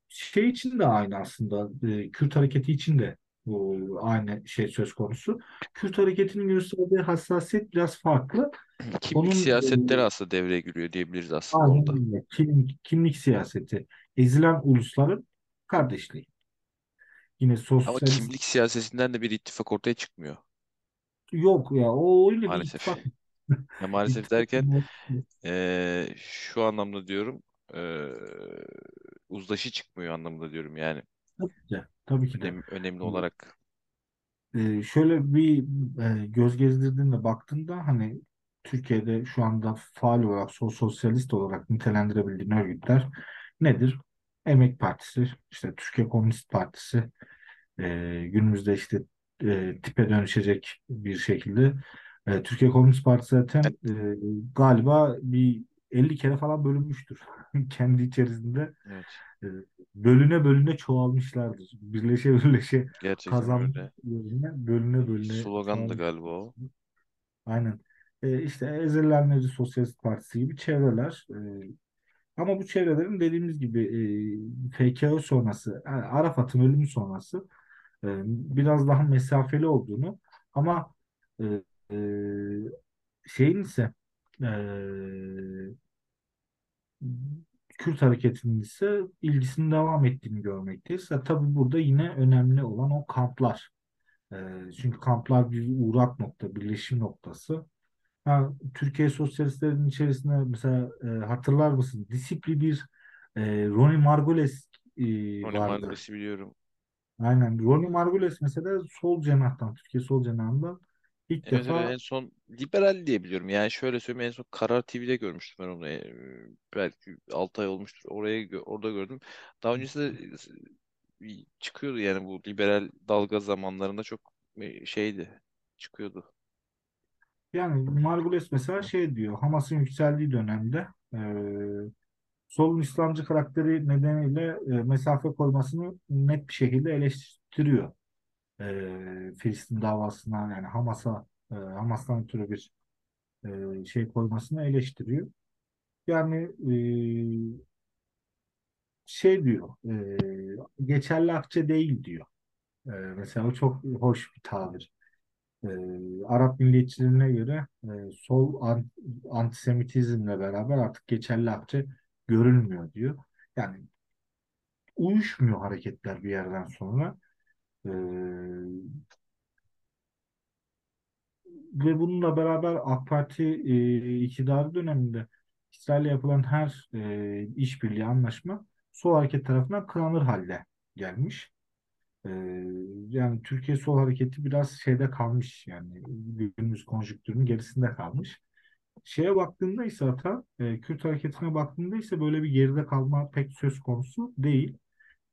Speaker 2: şey için de aynı aslında, e, Kürt hareketi için de bu aynı şey söz konusu. Kürt hareketinin gösterdiği hassasiyet biraz farklı.
Speaker 1: Kimlik
Speaker 2: Onun
Speaker 1: siyasetleri aslında devreye giriyor diyebiliriz aslında
Speaker 2: Aynen
Speaker 1: orada.
Speaker 2: öyle. Kimlik, kimlik siyaseti. Ezilen ulusların kardeşliği. Yine
Speaker 1: Ama
Speaker 2: sosyalist
Speaker 1: kimlik siyasetinden de bir ittifak ortaya çıkmıyor
Speaker 2: yok ya. O öyle bir ittifak.
Speaker 1: maalesef. Ya maalesef
Speaker 2: İttifak
Speaker 1: derken eee, şu anlamda diyorum eee, uzlaşı çıkmıyor anlamında diyorum yani
Speaker 2: de. Tabii ki de.
Speaker 1: önemli, önemli olarak.
Speaker 2: Ee, şöyle bir e, göz gezdirdiğinde baktığında hani Türkiye'de şu anda faal olarak sol sosyalist olarak nitelendirebildiğin örgütler nedir? Emek Partisi, işte Türkiye Komünist Partisi, e, günümüzde işte e, tipe dönüşecek bir şekilde. E, Türkiye Komünist Partisi zaten e, galiba bir 50 kere falan bölünmüştür. *laughs* Kendi içerisinde
Speaker 1: evet
Speaker 2: e, bölüne bölüne çoğalmışlardır. Birleşe birleşe
Speaker 1: gerçekten
Speaker 2: kazanmak
Speaker 1: öyle.
Speaker 2: yerine bölüne bölüne
Speaker 1: Slogan da
Speaker 2: çoğalmış.
Speaker 1: galiba o.
Speaker 2: Aynen. E, işte Ezellenleri Sosyalist Partisi gibi çevreler. E, ama bu çevrelerin dediğimiz gibi e, FKÖ sonrası, yani Arafat'ın ölümü sonrası e, biraz daha mesafeli olduğunu ama e, e, şeyin ise e, Kürt hareketinin ise ilgisinin devam ettiğini görmekteyiz. Ha, tabii burada yine önemli olan o kamplar. E, çünkü kamplar bir uğrak nokta, birleşim noktası. Ha, Türkiye sosyalistlerinin içerisinde mesela e, hatırlar mısın? Disipli bir e, Ronnie Margoles e,
Speaker 1: Ronnie
Speaker 2: vardı.
Speaker 1: Margulis'i biliyorum.
Speaker 2: Aynen. Ronnie Margules mesela sol cenahtan, Türkiye sol cenahından ilk
Speaker 1: Evet evet en son liberal diye biliyorum. Yani şöyle söyleyeyim en son Karar TV'de görmüştüm ben onu. Ee, belki 6 ay olmuştur. Oraya gö- orada gördüm. Daha öncesinde e, çıkıyordu yani bu liberal dalga zamanlarında çok e, şeydi. Çıkıyordu.
Speaker 2: yani Margules mesela şey diyor Hamas'ın yükseldiği dönemde e, solun İslamcı karakteri nedeniyle e, mesafe koymasını net bir şekilde eleştiriyor. E, Filistin davasına yani Hamas'a e, Hamas'tan ötürü bir e, şey koymasını eleştiriyor. Yani e, şey diyor, e, geçerli akçe değil diyor. E, mesela o çok hoş bir tabir. E, Arap milliyetçilerine göre e, sol an, antisemitizmle beraber artık geçerli akçe görülmüyor diyor. Yani uyuşmuyor hareketler bir yerden sonra. E, ve bununla beraber AK Parti e, iktidarı döneminde İsrail'le yapılan her e, işbirliği anlaşma sol hareket tarafından kınanır halde gelmiş. E, yani Türkiye sol hareketi biraz şeyde kalmış yani günümüz konjüktürünün gerisinde kalmış. Şeye baktığında ise hatta e, Kürt hareketine baktığında ise böyle bir geride kalma pek söz konusu değil.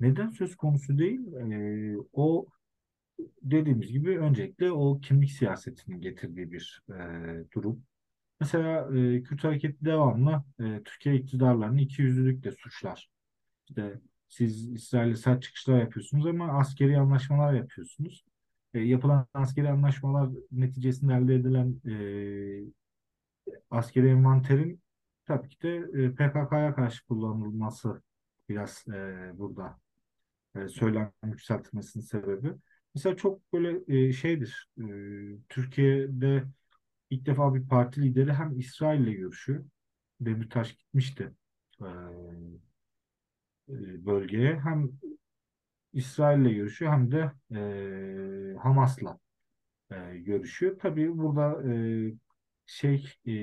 Speaker 2: Neden söz konusu değil? E, o dediğimiz gibi öncelikle o kimlik siyasetinin getirdiği bir e, durum. Mesela e, Kürt hareketi devamlı e, Türkiye iktidarlarını ikiyüzlülükle suçlar. İşte siz İsrail'le sert çıkışlar yapıyorsunuz ama askeri anlaşmalar yapıyorsunuz. E, yapılan askeri anlaşmalar neticesinde elde edilen e, askeri envanterin tabii ki de e, PKK'ya karşı kullanılması biraz e, burada e, söylem yükseltmesinin sebebi. Mesela çok böyle e, şeydir. E, Türkiye'de ilk defa bir parti lideri hem İsrail'le görüşüyor. Demirtaş gitmişti e, e, bölgeye. Hem İsrail'le görüşüyor hem de e, Hamas'la e, görüşüyor. Tabii burada e, şey e,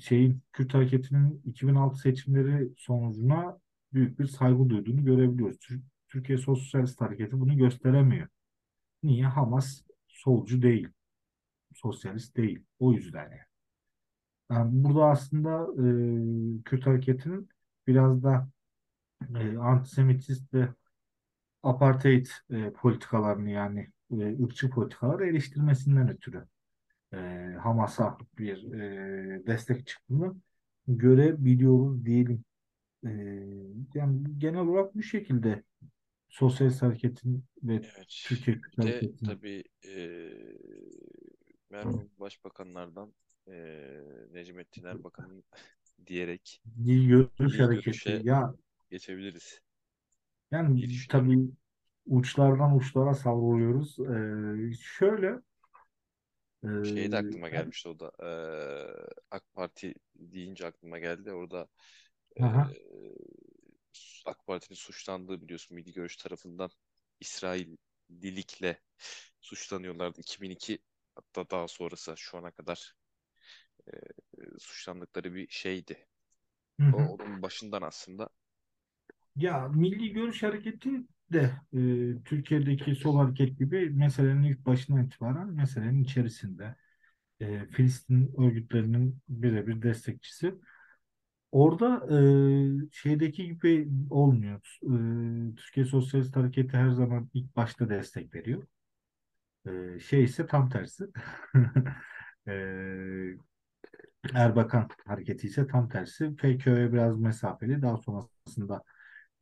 Speaker 2: şeyin Kürt hareketinin 2006 seçimleri sonucuna büyük bir saygı duyduğunu görebiliyoruz. Tür- Türkiye Sosyalist Hareketi bunu gösteremiyor. Niye? Hamas solcu değil, sosyalist değil. O yüzden yani. Yani burada aslında e, Kürt hareketinin biraz da e, antisemitist ve apartheid e, politikalarını yani e, ırkçı politikaları eleştirmesinden ötürü e, Hamas'a bir e, destek çıktığını görebiliyoruz diyelim. E, yani genel olarak bu şekilde Sosyalist Hareket'in ve
Speaker 1: Evet.
Speaker 2: Türkiye Kürt Hareketi'nin
Speaker 1: tabii eee merhum başbakanlardan eee Necmettin Erbakan'ın *laughs* diyerek
Speaker 2: dil görüş hareketi ya
Speaker 1: geçebiliriz
Speaker 2: yani
Speaker 1: düşünüyorum.
Speaker 2: tabii uçlardan uçlara savruluyoruz. E, şöyle
Speaker 1: Şey de
Speaker 2: e,
Speaker 1: aklıma gelmişti o da eee, AK Parti deyince aklıma geldi. Orada
Speaker 2: aha,
Speaker 1: AK Parti'nin suçlandığı biliyorsun Milli Görüş tarafından İsrail dilikle suçlanıyorlardı 2002 hatta daha sonrası şu ana kadar eee, suçlandıkları bir şeydi.
Speaker 2: hı
Speaker 1: O
Speaker 2: hı.
Speaker 1: onun başından aslında
Speaker 2: Ya Milli Görüş Hareketi de e, Türkiye'deki sol hareket gibi meselenin ilk başından itibaren meselenin içerisinde e, Filistin örgütlerinin birebir destekçisi. Orada e, şeydeki gibi olmuyor. E, Türkiye Sosyalist Hareketi her zaman ilk başta destek veriyor. E, şey ise tam tersi. *laughs* E, Erbakan hareketi ise tam tersi. FKÖ'ye biraz mesafeli. Daha sonrasında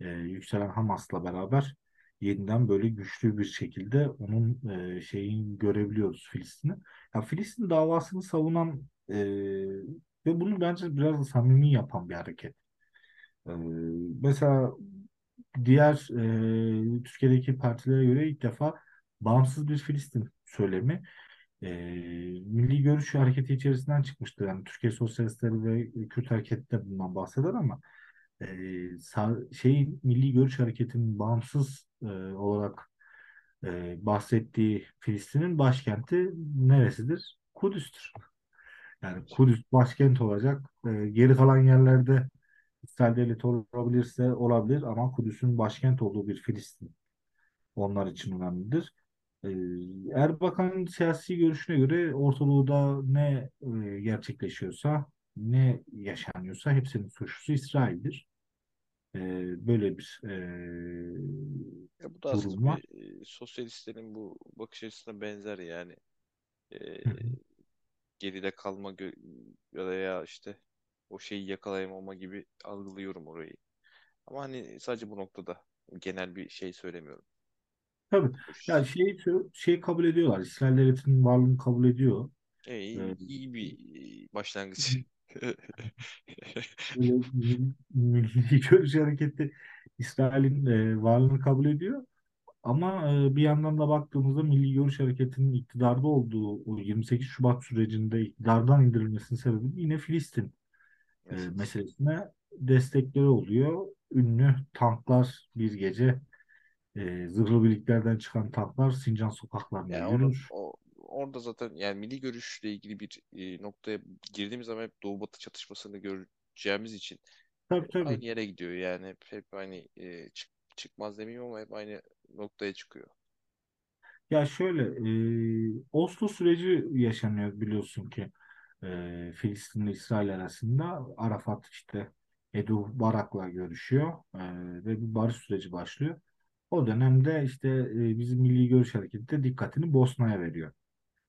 Speaker 2: e, yükselen Hamas'la beraber yeniden böyle güçlü bir şekilde onun e, şeyini görebiliyoruz Filistin'i. Ya Filistin davasını savunan e, ve bunu bence biraz da samimi yapan bir hareket. E, mesela diğer e, Türkiye'deki partilere göre ilk defa bağımsız bir Filistin söylemi e, Milli Görüş Hareketi içerisinden çıkmıştır. Yani Türkiye Sosyalistleri ve Kürt Hareketi de bundan bahseder ama e, sağ- şeyin Milli Görüş Hareketi'nin bağımsız e, olarak e, bahsettiği Filistin'in başkenti neresidir? Kudüs'tür. Yani Kudüs başkent olacak. E, geri kalan yerlerde İsrail devleti olabilirse olabilir ama Kudüs'ün başkent olduğu bir Filistin onlar için önemlidir. Ee, Erbakan'ın siyasi görüşüne göre Orta Doğu'da ne e, gerçekleşiyorsa, ne yaşanıyorsa hepsinin suçlusu İsrail'dir. Ee, böyle bir e,
Speaker 1: ya bu da
Speaker 2: durum var.
Speaker 1: bir e, sosyalistlerin bu bakış açısına benzer yani E. geride kalma ya da ya işte o şeyi yakalayamama gibi algılıyorum orayı. Ama hani sadece bu noktada genel bir şey söylemiyorum.
Speaker 2: Tabii.
Speaker 1: Görüş
Speaker 2: Ya
Speaker 1: için.
Speaker 2: şeyi, şey kabul ediyorlar. İsrail devletinin varlığını kabul ediyor.
Speaker 1: E,
Speaker 2: Ee,
Speaker 1: iyi, iyi bir başlangıç. *laughs* *laughs*
Speaker 2: Milli Görüş Hareketi İsrail'in e, varlığını kabul ediyor. Ama e, bir yandan da baktığımızda Milli Görüş Hareketi'nin iktidarda olduğu o 28 Şubat sürecinde iktidardan indirilmesinin sebebi yine Filistin e,
Speaker 1: Evet.
Speaker 2: meselesine destekleri oluyor. Ünlü tanklar bir gece e, zırhlı birliklerden çıkan tanklar Sincan sokaklarında
Speaker 1: Yani onun
Speaker 2: yürür.
Speaker 1: o orada zaten yani milli görüşle ilgili bir e, noktaya girdiğimiz zaman hep Doğu Batı çatışmasını göreceğimiz için
Speaker 2: Tabii tabii.
Speaker 1: aynı yere gidiyor yani hep, hep aynı e, çık- çıkmaz demeyeyim ama hep aynı noktaya çıkıyor.
Speaker 2: Ya şöyle, e, Oslo süreci yaşanıyor biliyorsun ki e, Filistin ile İsrail arasında Arafat işte Edu Barak'la görüşüyor e, ve bir barış süreci başlıyor. O dönemde işte e, bizim Milli Görüş Hareketi de dikkatini Bosna'ya veriyor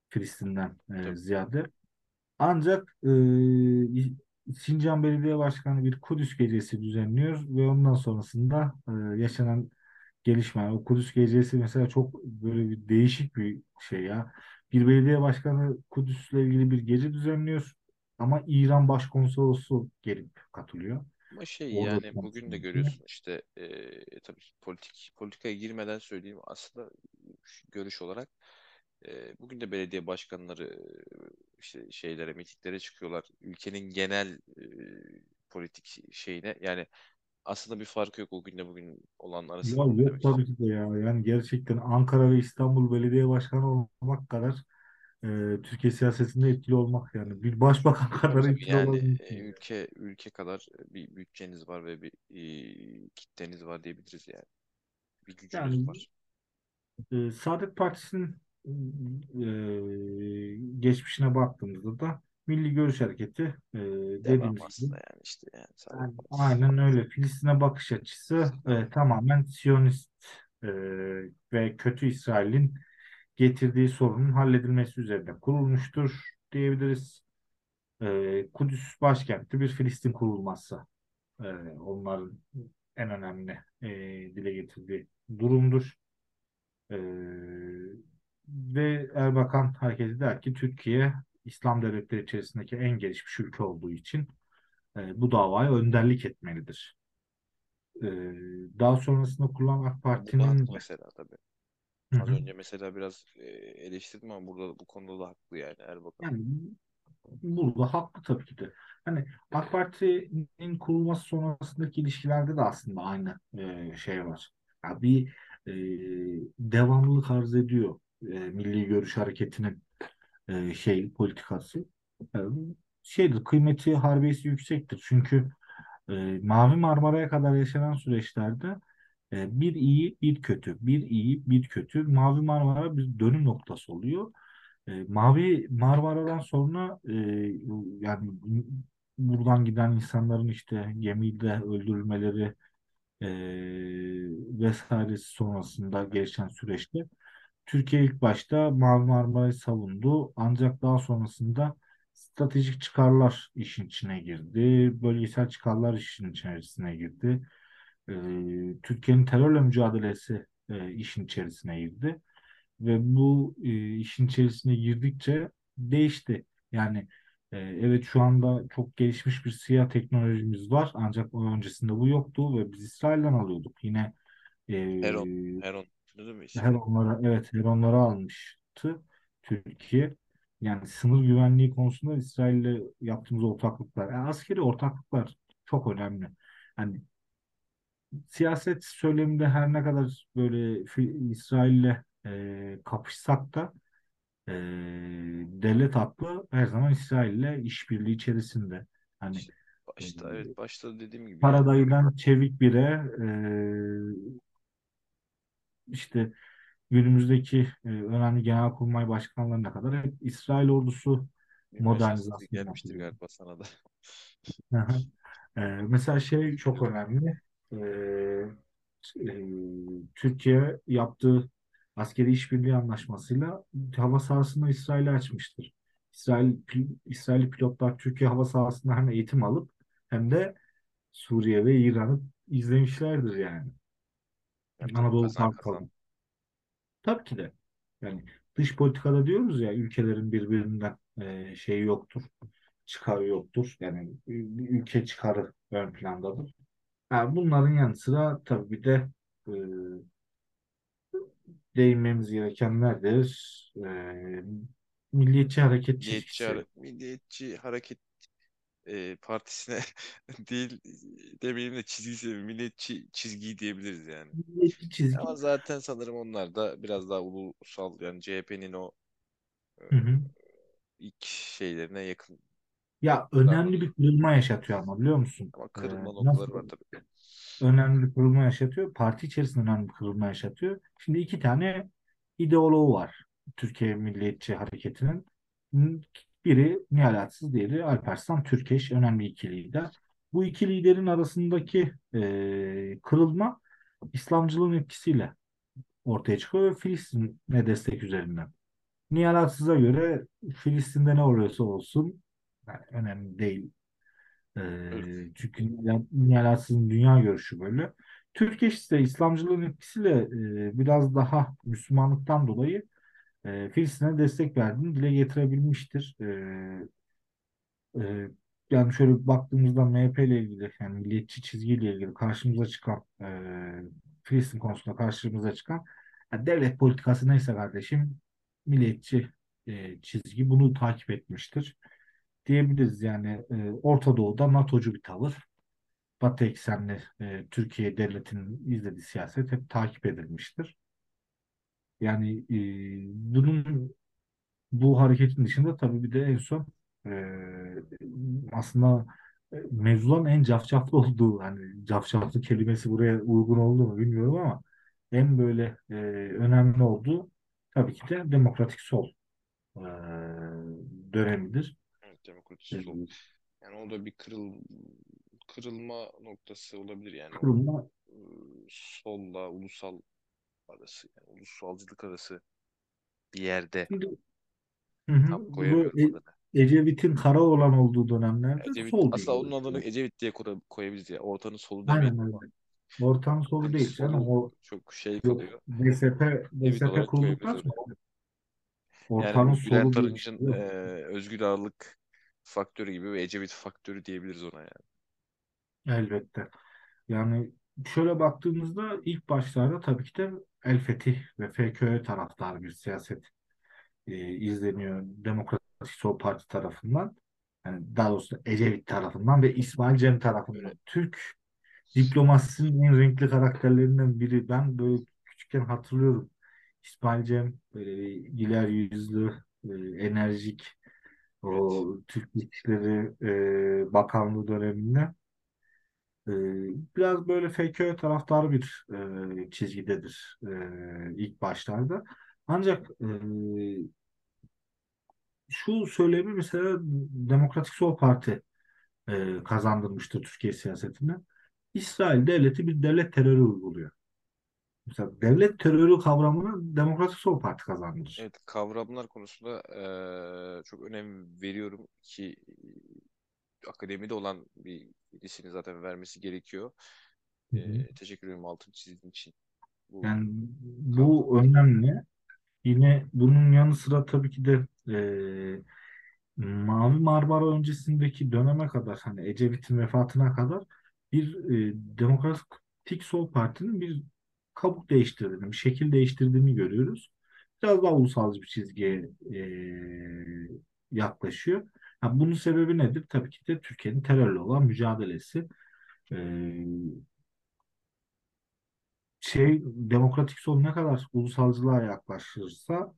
Speaker 2: Filistin'den e,
Speaker 1: Tabii.
Speaker 2: ziyade. Ancak e, Sincan Belediye Başkanı bir Kudüs gecesi düzenliyor ve ondan sonrasında e, yaşanan gelişme. O Kudüs gecesi mesela çok böyle bir değişik bir şey ya. Bir belediye başkanı Kudüs'le ilgili bir gece düzenliyor ama İran Başkonsolosu gelip katılıyor.
Speaker 1: Ama şey
Speaker 2: Orada
Speaker 1: yani bugün de görüyorsun işte e, tabii ki politik politikaya girmeden söyleyeyim aslında görüş olarak e, bugün de belediye başkanları e, işte şeylere mitinglere çıkıyorlar ülkenin genel e, politik şeyine yani aslında bir farkı yok o günle bugün olan
Speaker 2: Ya
Speaker 1: arasında onu
Speaker 2: yok
Speaker 1: demek
Speaker 2: tabii ki de ya. Yani gerçekten Ankara ve İstanbul Belediye Başkanı olmak kadar e, Türkiye siyasetinde etkili olmak yani. Bir başbakan *laughs* kadar
Speaker 1: tabii
Speaker 2: etkili
Speaker 1: yani
Speaker 2: olabilirsin.
Speaker 1: e, ülke ülke kadar bir bütçeniz var ve bir e, kitleniz var diyebiliriz yani. Bir gücünüz
Speaker 2: Yani
Speaker 1: var.
Speaker 2: e, Saadet Partisi'nin e, geçmişine baktığımızda da Milli Görüş Hareketi e, dediğimiz gibi
Speaker 1: yani işte yani
Speaker 2: yani aynen öyle. Filistin'e bakış açısı e, tamamen Siyonist e, ve kötü İsrail'in getirdiği sorunun halledilmesi üzerine kurulmuştur diyebiliriz. E, Kudüs başkenti bir Filistin kurulmazsa e, onların en önemli e, dile getirdiği durumdur. E, ve Erbakan hareketi der ki Türkiye İslam devletleri içerisindeki en gelişmiş ülke olduğu için e, bu davaya önderlik etmelidir. E, daha sonrasında kurulan AK
Speaker 1: burada
Speaker 2: Parti'nin
Speaker 1: mesela tabii. Az
Speaker 2: hı.
Speaker 1: önce mesela biraz e, eleştirdim ama burada bu konuda da haklı yani Erbakan.
Speaker 2: yani burada haklı tabii ki de. Hani AK Parti'nin kurulması sonrasındaki ilişkilerde de aslında aynı e, şey var. Ya bir e, devamlılık arz ediyor e, Milli Görüş Hareketi'nin e, şey politikası. E, şeydir kıymeti harbiyesi yüksektir. Çünkü e, Mavi Marmara'ya kadar yaşanan süreçlerde e, bir iyi bir kötü, bir iyi bir kötü. Mavi Marmara bir dönüm noktası oluyor. E, Mavi Marmara'dan sonra e, yani buradan giden insanların işte gemide öldürülmeleri e, vesairesi sonrasında gelişen süreçte Türkiye ilk başta Mavi Marmara'yı savundu. Ancak daha sonrasında stratejik çıkarlar işin içine girdi. Bölgesel çıkarlar işin içerisine girdi. Ee, Türkiye'nin terörle mücadelesi e, işin içerisine girdi. Ve bu e, işin içerisine girdikçe değişti. Yani e, evet şu anda çok gelişmiş bir SİHA teknolojimiz var. Ancak öncesinde bu yoktu ve biz İsrail'den alıyorduk. Yine e,
Speaker 1: Heron. Heron. Duydun mu
Speaker 2: her onlara evet her onlara almıştı Türkiye. Yani sınır güvenliği konusunda İsrail'le yaptığımız ortaklıklar, yani askeri ortaklıklar çok önemli. Yani siyaset söyleminde her ne kadar böyle İsrail'le e, kapışsak da e, devlet aklı her zaman İsrail'le işbirliği içerisinde. Hani
Speaker 1: İşte
Speaker 2: e,
Speaker 1: başta evet başta dediğim gibi yani.
Speaker 2: Karadayı'dan Çevik Bir'e e, işte günümüzdeki e, önemli genelkurmay başkanlarına kadar hep İsrail ordusu modernizasyonu
Speaker 1: gelmiştir galiba sana da. *laughs*
Speaker 2: E, mesela şey çok önemli. E, e, Türkiye yaptığı askeri işbirliği anlaşmasıyla hava sahasını İsrail'e açmıştır. İsrail, İsrail pilotlar Türkiye hava sahasında hem eğitim alıp hem de Suriye ve İran'ı izlemişlerdir yani.
Speaker 1: Yani
Speaker 2: Anadolu. Kartalı. Tabii ki de. Yani dış politikada diyoruz ya ülkelerin birbirinden e, şeyi yoktur. Çıkarı yoktur. Yani ülke çıkarı ön plandadır. Ha, bunların yanı sıra tabii bir de e, değinmemiz gerekenlerdir. E, Milliyetçi Hareket
Speaker 1: Milliyetçi,
Speaker 2: çizgisi.
Speaker 1: Hare- Milliyetçi Hareket e, Partisi'ne *laughs* değil demeyelim de çizgisi milliyetçi çizgiyi diyebiliriz yani.
Speaker 2: Milliyetçi çizgi
Speaker 1: Ama zaten sanırım onlar da biraz daha ulusal yani CHP'nin o e,
Speaker 2: Hı hı.
Speaker 1: ilk şeylerine yakın
Speaker 2: Ya önemli bir kırılma yaşatıyor ama biliyor musun?
Speaker 1: ama
Speaker 2: Ee,
Speaker 1: kırılma noktaları var tabii.
Speaker 2: önemli bir kırılma yaşatıyor? Parti içerisinde önemli bir kırılma yaşatıyor. Şimdi iki tane ideoloğu var Türkiye Milliyetçi Hareketi'nin. Biri Nihal Atsız, diğeri Alparslan Türkeş. Önemli iki lider. Bu iki liderin arasındaki e, kırılma İslamcılığın etkisiyle ortaya çıkıyor ve Filistin'e destek üzerinden. Nihal Atsız'a göre Filistin'de ne oluyorsa olsun yani önemli değil
Speaker 1: Evet.
Speaker 2: ee, çünkü Nihal Atsız'ın dünya görüşü böyle. Türkiye ise İslamcılığın etkisiyle e, biraz daha Müslümanlıktan dolayı e, Filistin'e destek verdiğini dile getirebilmiştir. E, e, yani şöyle baktığımızda MHP ile ilgili yani milliyetçi çizgiyle ilgili karşımıza çıkan e, Filistin konusunda karşımıza çıkan yani devlet politikası neyse kardeşim milliyetçi e, çizgi bunu takip etmiştir diyebiliriz. Yani e, Orta Doğu'da NATO'cu bir tavır. Batı eksenli e, Türkiye devletinin izlediği siyaset hep takip edilmiştir. Yani e, bunun bu hareketin dışında tabii bir de en son e, aslında e, mevzuların en cafcaflı *laughs* olduğu hani cafcaflı kelimesi buraya uygun oldu mu bilmiyorum ama en böyle e, önemli olduğu tabii ki de demokratik sol e, dönemidir.
Speaker 1: Evet, demokratik
Speaker 2: E,
Speaker 1: sol. Yani o da bir kırıl kırılma noktası olabilir yani
Speaker 2: kurumla
Speaker 1: e, solla ulusal arası yani ulusalcılık arası bir yerde
Speaker 2: Hı hı.
Speaker 1: tam
Speaker 2: Bu
Speaker 1: koyamıyorum
Speaker 2: E-. Ecevit'in kara olan olduğu dönemlerde
Speaker 1: Ecevit
Speaker 2: sol
Speaker 1: asla
Speaker 2: diye
Speaker 1: onun adını. Ecevit diye koy- koyabiliriz ya. Ortanın solu
Speaker 2: Aynen
Speaker 1: demeyelim
Speaker 2: öyle.
Speaker 1: ama
Speaker 2: Ortam solu
Speaker 1: ortanın
Speaker 2: değil canım.
Speaker 1: solu
Speaker 2: O
Speaker 1: çok şey
Speaker 2: yok.
Speaker 1: kalıyor.
Speaker 2: DSP,
Speaker 1: Ecevit
Speaker 2: DSP
Speaker 1: olarak koyabiliriz
Speaker 2: kurulduktan sonra
Speaker 1: Yani
Speaker 2: ortanın
Speaker 1: Bülent
Speaker 2: solu diye bir şey
Speaker 1: e,
Speaker 2: yok.
Speaker 1: ağırlık faktörü gibi ve Ecevit faktörü diyebiliriz ona yani.
Speaker 2: Elbette. Yani şöyle baktığımızda ilk başlarda tabii ki de El Fetih ve FKÖ taraftarı bir siyaset e, izleniyor Demokratik Sol Parti tarafından. Yani daha doğrusu Ecevit tarafından ve İsmail Cem tarafından. Türk diplomasinin en renkli karakterlerinden biri. Ben böyle küçükken hatırlıyorum. İsmail Cem böyle bir güler yüzlü, e, enerjik o Türk İşleri e, Bakanlığı döneminde biraz böyle FKÖ taraftarı bir e, çizgidedir e, ilk başlarda. Ancak e, şu söylemi mesela Demokratik Sol Parti e, kazandırmıştır Türkiye siyasetine. İsrail devleti bir devlet terörü uyguluyor. Mesela devlet terörü kavramını Demokratik Sol Parti kazanmış.
Speaker 1: Evet kavramlar konusunda e, çok önem veriyorum ki akademide olan bir birisinin zaten vermesi gerekiyor.
Speaker 2: Hı hı.
Speaker 1: E, teşekkür ederim altın çizdiğin için bu
Speaker 2: Yani bu önemli. Yine bunun yanı sıra tabii ki de e, Mavi Marmara öncesindeki döneme kadar hani Ecevit'in vefatına kadar bir e, Demokratik Sol Parti'nin bir kabuk değiştirdiğini, bir şekil değiştirdiğini görüyoruz. Biraz daha ulusalcı bir çizgiye e, yaklaşıyor. Ha, bunun sebebi nedir? Tabii ki de Türkiye'nin terörle olan mücadelesi. E, şey Demokratik Sol ne kadar ulusalcılığa yaklaşırsa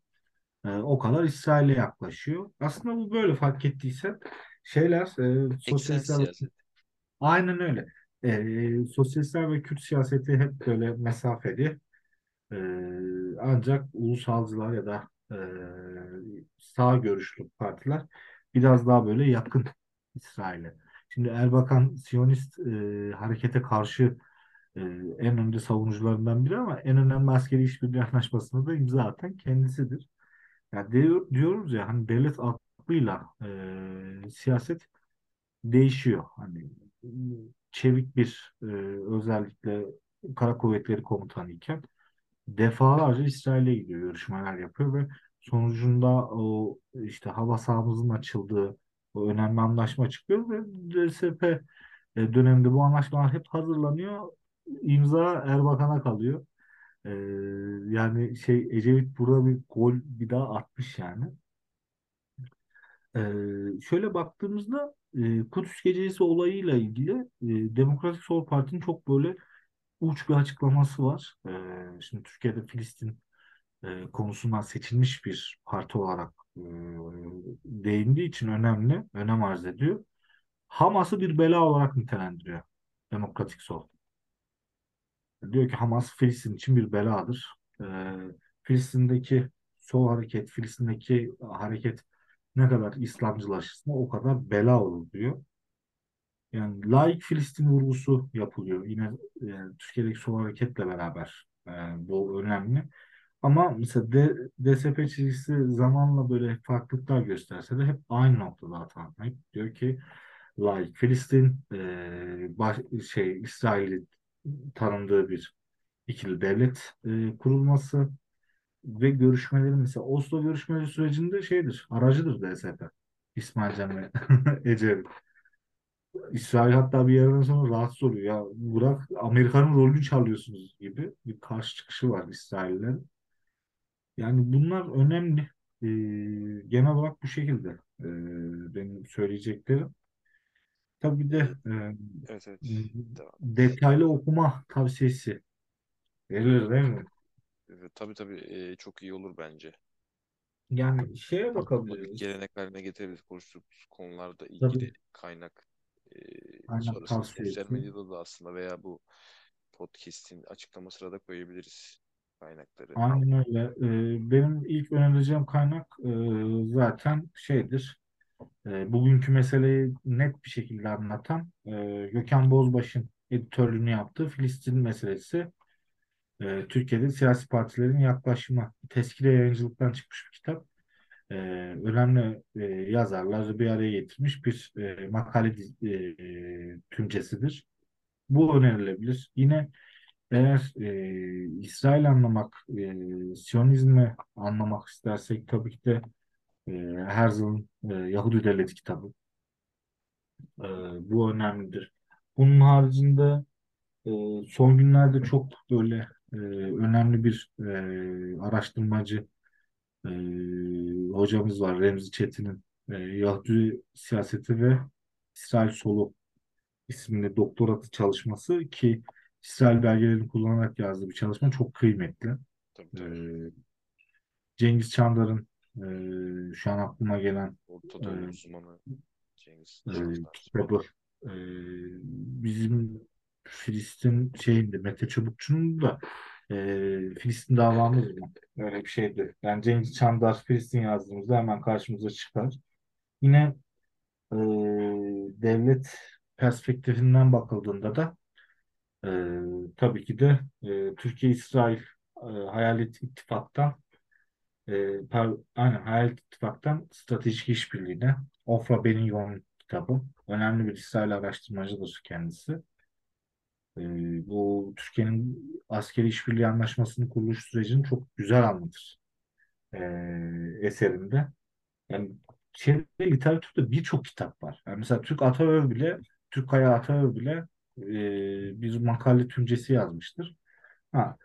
Speaker 2: e, o kadar İsrail'e yaklaşıyor. Aslında bu böyle fark ettiysen şeyler e, sosyalistler aynen öyle. E, sosyalistler ve Kürt siyaseti hep böyle mesafeli. E, ancak ulusalcılar ya da e, sağ görüşlü partiler biraz daha böyle yakın *laughs* İsrail'e. Şimdi Erbakan Siyonist e, harekete karşı e, en önde savunucularından biri ama en önemli askeri işbirliği *laughs* anlaşmasını da imza atan kendisidir. Ya diyor, diyoruz ya hani devlet aklıyla e, siyaset değişiyor. Hani çevik bir e, özellikle Kara Kuvvetleri Komutanı iken defalarca İsrail'e gidiyor, görüşmeler yapıyor ve sonucunda o işte hava sahamızın açıldığı o önemli anlaşma çıkıyor ve DSP e, döneminde bu anlaşmalar hep hazırlanıyor. İmza Erbakan'a kalıyor. E, yani şey Ecevit burada bir gol bir daha atmış yani. E, şöyle baktığımızda e, Kudüs Gecesi olayıyla ilgili e, Demokratik Sol Parti'nin çok böyle uç bir açıklaması var. E, şimdi Türkiye'de Filistin e, konusundan seçilmiş bir parti olarak e, değindiği için önemli, önem arz ediyor. Hamas'ı bir bela olarak nitelendiriyor Demokratik Sol. Diyor ki Hamas Filistin için bir beladır. E, Filistin'deki sol hareket, Filistin'deki hareket ne kadar İslamcılaşırsa o kadar bela olur diyor. Yani laik Filistin vurgusu yapılıyor. Yine e, Türkiye'deki sol hareketle beraber e, bu önemli. Ama mesela D, DSP çizgisi zamanla böyle farklılıklar gösterse de hep aynı noktada hata. Hep diyor ki laik Filistin e, baş, şey İsrail'i tanındığı bir ikili devlet e, kurulması ve görüşmeleri mesela Oslo görüşmeleri sürecinde şeydir, aracıdır DSP. İsmail ve *laughs* Ecevit. İsrail hatta bir yerden sonra rahatsız oluyor. Ya bırak Amerika'nın rolünü çalıyorsunuz gibi bir karşı çıkışı var İsraillerin. Yani bunlar önemli. Ee, genel olarak bu şekilde ee, benim söyleyeceklerim. Tabii bir de
Speaker 1: E,
Speaker 2: e,
Speaker 1: evet evet. Devam
Speaker 2: detaylı okuma tavsiyesi verilir değil mi?
Speaker 1: Evet, tabii tabii e, çok iyi olur bence.
Speaker 2: Yani şeye
Speaker 1: e,
Speaker 2: bakabiliriz.
Speaker 1: gelenek haline getirebiliriz konuştuğumuz konularda ilgili
Speaker 2: Tabii
Speaker 1: kaynak e,
Speaker 2: kaynak
Speaker 1: sonrasında sosyal
Speaker 2: tavsiyesi.
Speaker 1: medyada da aslında veya bu podcast'in açıklamasına da koyabiliriz kaynakları.
Speaker 2: Aynen öyle. Ee, benim ilk önereceğim kaynak e, zaten şeydir. E, bugünkü meseleyi net bir şekilde anlatan e, Gökhan Bozbaş'ın editörlüğünü yaptığı Filistin meselesi e, Türkiye'de siyasi partilerin yaklaşımı tezkire yayıncılıktan çıkmış bir kitap. E, önemli e, yazarları bir araya getirmiş bir e, makale e, e, tümcesidir. Bu önerilebilir. Yine eğer e, İsrail anlamak, e, Siyonizmi anlamak istersek tabii ki de e, Herzl'ın e, Yahudi Devleti kitabı. E, bu önemlidir. Bunun haricinde e, son günlerde çok böyle e, önemli bir e, araştırmacı e, hocamız var Remzi Çetin'in e, Yahudi siyaseti ve İsrail solu isimli doktoratı çalışması ki İsrail belgelerini kullanarak yazdığı bir çalışma çok kıymetli.
Speaker 1: Tabii
Speaker 2: E,
Speaker 1: tabii.
Speaker 2: Cengiz Çandar'ın e, şu an aklıma gelen
Speaker 1: Orta
Speaker 2: e,
Speaker 1: Doğu uzmanı Cengiz
Speaker 2: e,
Speaker 1: Çandar.
Speaker 2: kitabı e, bizim Filistin şeyinde Mete Çubukçu'nun da e, Filistin davamız mı? Öyle bir şeydi. Yani Cengiz Çandar Filistin yazdığımızda hemen karşımıza çıkar. Yine e, devlet perspektifinden bakıldığında da e, tabii ki de e, Türkiye-İsrail e, Hayalet İttifak'tan e, par, aynen Hayalet İttifak'tan Stratejik İşbirliği'ne Ofra Benin kitabı. Önemli bir İsrail araştırmacıdır kendisi. E, bu Türkiye'nin askeri işbirliği anlaşmasının kuruluş sürecini çok güzel anlatır e, eserinde. Yani şeyde, literatürde birçok kitap var. Yani mesela Türk Ataöv bile, Türk Kaya Ataöv bile e, bir makale tümcesi yazmıştır. Ha,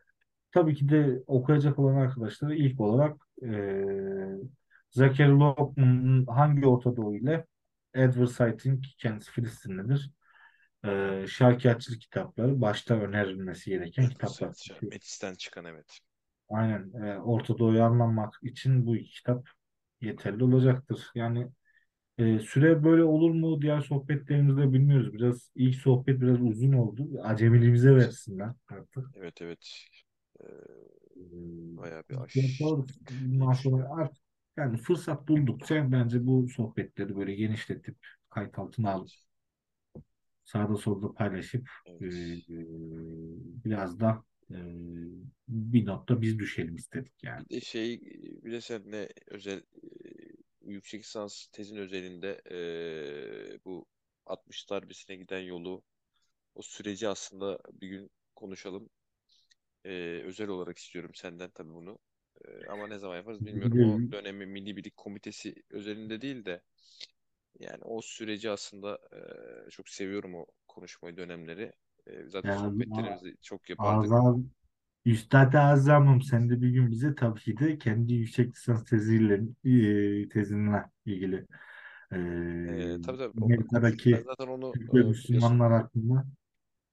Speaker 2: tabii ki de okuyacak olan arkadaşlara ilk olarak e, Zachary Lockman'ın Hangi Orta Doğu ile Edward Said'in kendisi Filistinlidir. E, şarkiyatçılık kitapları başta önerilmesi gereken kitaplar.
Speaker 1: Metis'ten çıkan evet.
Speaker 2: Aynen e, Orta Doğu'yu anlamak için bu iki kitap yeterli olacaktır. Yani e, süre böyle olur mu diğer sohbetlerimizde bilmiyoruz. Biraz ilk sohbet biraz uzun oldu. Acemiliğimize versinler artık.
Speaker 1: Evet evet. Ee, bayağı bir
Speaker 2: E,
Speaker 1: aş
Speaker 2: yaparız. Bundan sonra artık yani fırsat buldukça bence bu sohbetleri böyle genişletip kayıt altına alıp sağda solda paylaşıp
Speaker 1: Evet.
Speaker 2: e, biraz da e, bir notta biz düşelim istedik yani.
Speaker 1: Bir de şey bir de seninle özel yüksek lisans tezin özelinde e, bu 60 darbesine giden yolu o süreci aslında bir gün konuşalım. E, özel olarak istiyorum senden tabii bunu. E, ama ne zaman yaparız bilmiyorum. O dönemi Milli Birlik Komitesi özelinde değil de yani o süreci aslında e, çok seviyorum o konuşmayı dönemleri. E, zaten
Speaker 2: Ya,
Speaker 1: sohbetlerimizi çok yapardık.
Speaker 2: Azam, Üstad-ı Azam'ım sen de bir gün bize tabii ki de kendi yüksek lisans teziyle, e, tezinle ilgili e,
Speaker 1: E, tabii tabii. Ben
Speaker 2: Amerika'daki
Speaker 1: zaten onu
Speaker 2: Türk ve
Speaker 1: e,
Speaker 2: Müslümanlar hakkında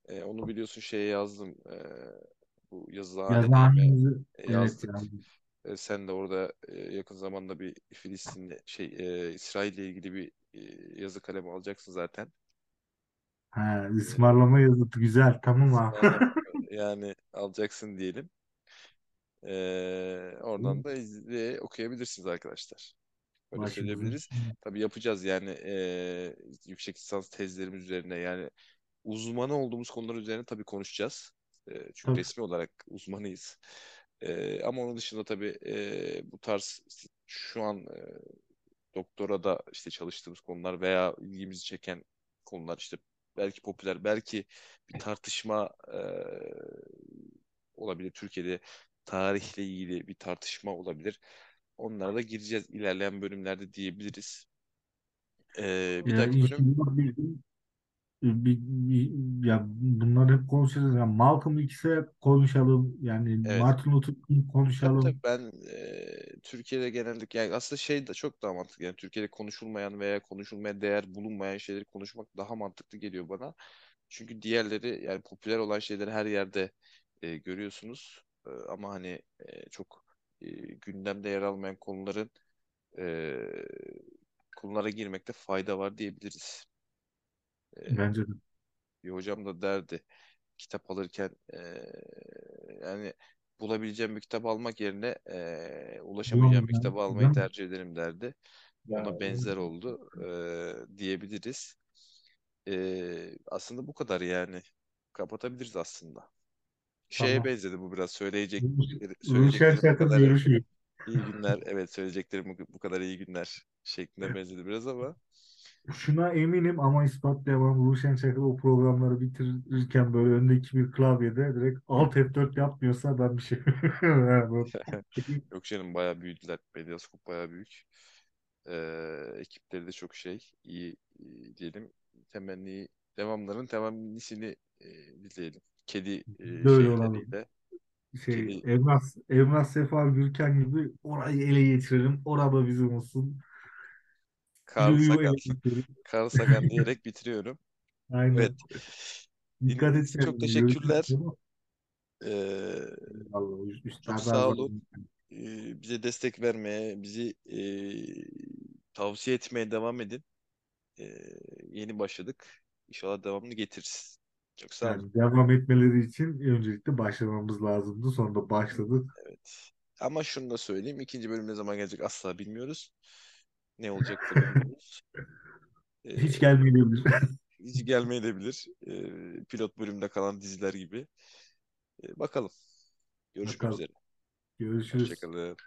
Speaker 1: e, onu biliyorsun şeye yazdım. E, bu e,
Speaker 2: evet
Speaker 1: yazdık.
Speaker 2: yazdık.
Speaker 1: E, sen de orada e, yakın zamanda bir Filistin'le şey e, İsrail'le ilgili bir e, yazı kalemi alacaksın zaten.
Speaker 2: Ha,
Speaker 1: E,
Speaker 2: ısmarlama yazısı güzel tamam abi. *laughs*
Speaker 1: yani alacaksın diyelim. E, oradan da izle, okuyabilirsiniz arkadaşlar. Öyle
Speaker 2: Başımızın
Speaker 1: söyleyebiliriz. Tabii yapacağız yani e, yüksek lisans tezlerimiz üzerine yani uzmanı olduğumuz konular üzerine tabii konuşacağız. E, çünkü
Speaker 2: tabii.
Speaker 1: resmi olarak uzmanıyız. E, ama onun dışında tabii e, bu tarz şu an e, doktora da işte çalıştığımız konular veya ilgimizi çeken konular işte belki popüler belki bir tartışma e, olabilir Türkiye'de tarihle ilgili bir tartışma olabilir. Onlara da gireceğiz ilerleyen bölümlerde diyebiliriz. E, bir
Speaker 2: Ya
Speaker 1: dahaki bölüm
Speaker 2: bir bir, ya bunları hep konuşacağız. Ya Malcolm X'e konuşalım. Yani
Speaker 1: evet
Speaker 2: Martin Luther King
Speaker 1: Tabii tabii
Speaker 2: konuşalım.
Speaker 1: ben e, Türkiye'de genellikle yani aslında şey de çok daha mantıklı. Yani Türkiye'de konuşulmayan veya konuşulmaya değer bulunmayan şeyleri konuşmak daha mantıklı geliyor bana. Çünkü diğerleri yani popüler olan şeyleri her yerde e, görüyorsunuz. E, ama hani e, çok e, gündemde yer almayan konuların e, konulara girmekte fayda var diyebiliriz.
Speaker 2: Bence de.
Speaker 1: bir hocam da derdi kitap alırken e, yani bulabileceğim bir kitap almak yerine e, ulaşamayacağım bir kitabı almayı tercih ederim derdi. Ona benzer oldu e, diyebiliriz. E, aslında bu kadar yani. Kapatabiliriz aslında. Şeye
Speaker 2: tamam.
Speaker 1: benzedi bu biraz. Söyleyecek söyleyeceklerim bu kadar
Speaker 2: görüşürüz.
Speaker 1: iyi günler. Evet söyleyeceklerim bu kadar iyi günler şeklinde benzedi biraz ama
Speaker 2: Şuna eminim ama ispatlayamam. Ruşen Çakır o programları bitirirken böyle öndeki bir klavyede direkt Alt F4 yapmıyorsa ben bir şey *laughs* *laughs*
Speaker 1: yok canım bayağı büyüdüler. Medyaskop bayağı büyük. Ee, ekipleri de çok şey iyi, iyi diyelim. Temenni devamların temennisini e, dileyelim. Kedi e,
Speaker 2: Böyle
Speaker 1: şeyleriyle
Speaker 2: Şey,
Speaker 1: kedi
Speaker 2: Emrah, Emrah Sefa Gürkan gibi orayı ele geçirelim. Orada bizim olsun.
Speaker 1: Carl Sagan. Carl Sagan diyerek *laughs* bitiriyorum. Evet.
Speaker 2: Aynen. Dikkat
Speaker 1: Dinlediğiniz
Speaker 2: et
Speaker 1: çok teşekkürler. Ee,
Speaker 2: Vallahi
Speaker 1: çok sağ olun. Ee, bize destek vermeye, bizi e, tavsiye etmeye devam edin. Ee, yeni başladık. İnşallah devamını getiririz. Çok sağ olun.
Speaker 2: Yani devam etmeleri için öncelikle başlamamız lazımdı. Sonra başladık.
Speaker 1: Evet. Ama şunu da söyleyeyim. ikinci bölüm ne zaman gelecek asla bilmiyoruz. Ne olacak bilmiyoruz. *laughs*
Speaker 2: Hiç
Speaker 1: Ee,
Speaker 2: gelmeyebilir.
Speaker 1: hiç gelmeyebilir. Ee, pilot bölümde kalan diziler gibi. Ee, bakalım. Görüşmek
Speaker 2: Bakalım.
Speaker 1: üzere.
Speaker 2: Görüşürüz.
Speaker 1: Hoşçakalın.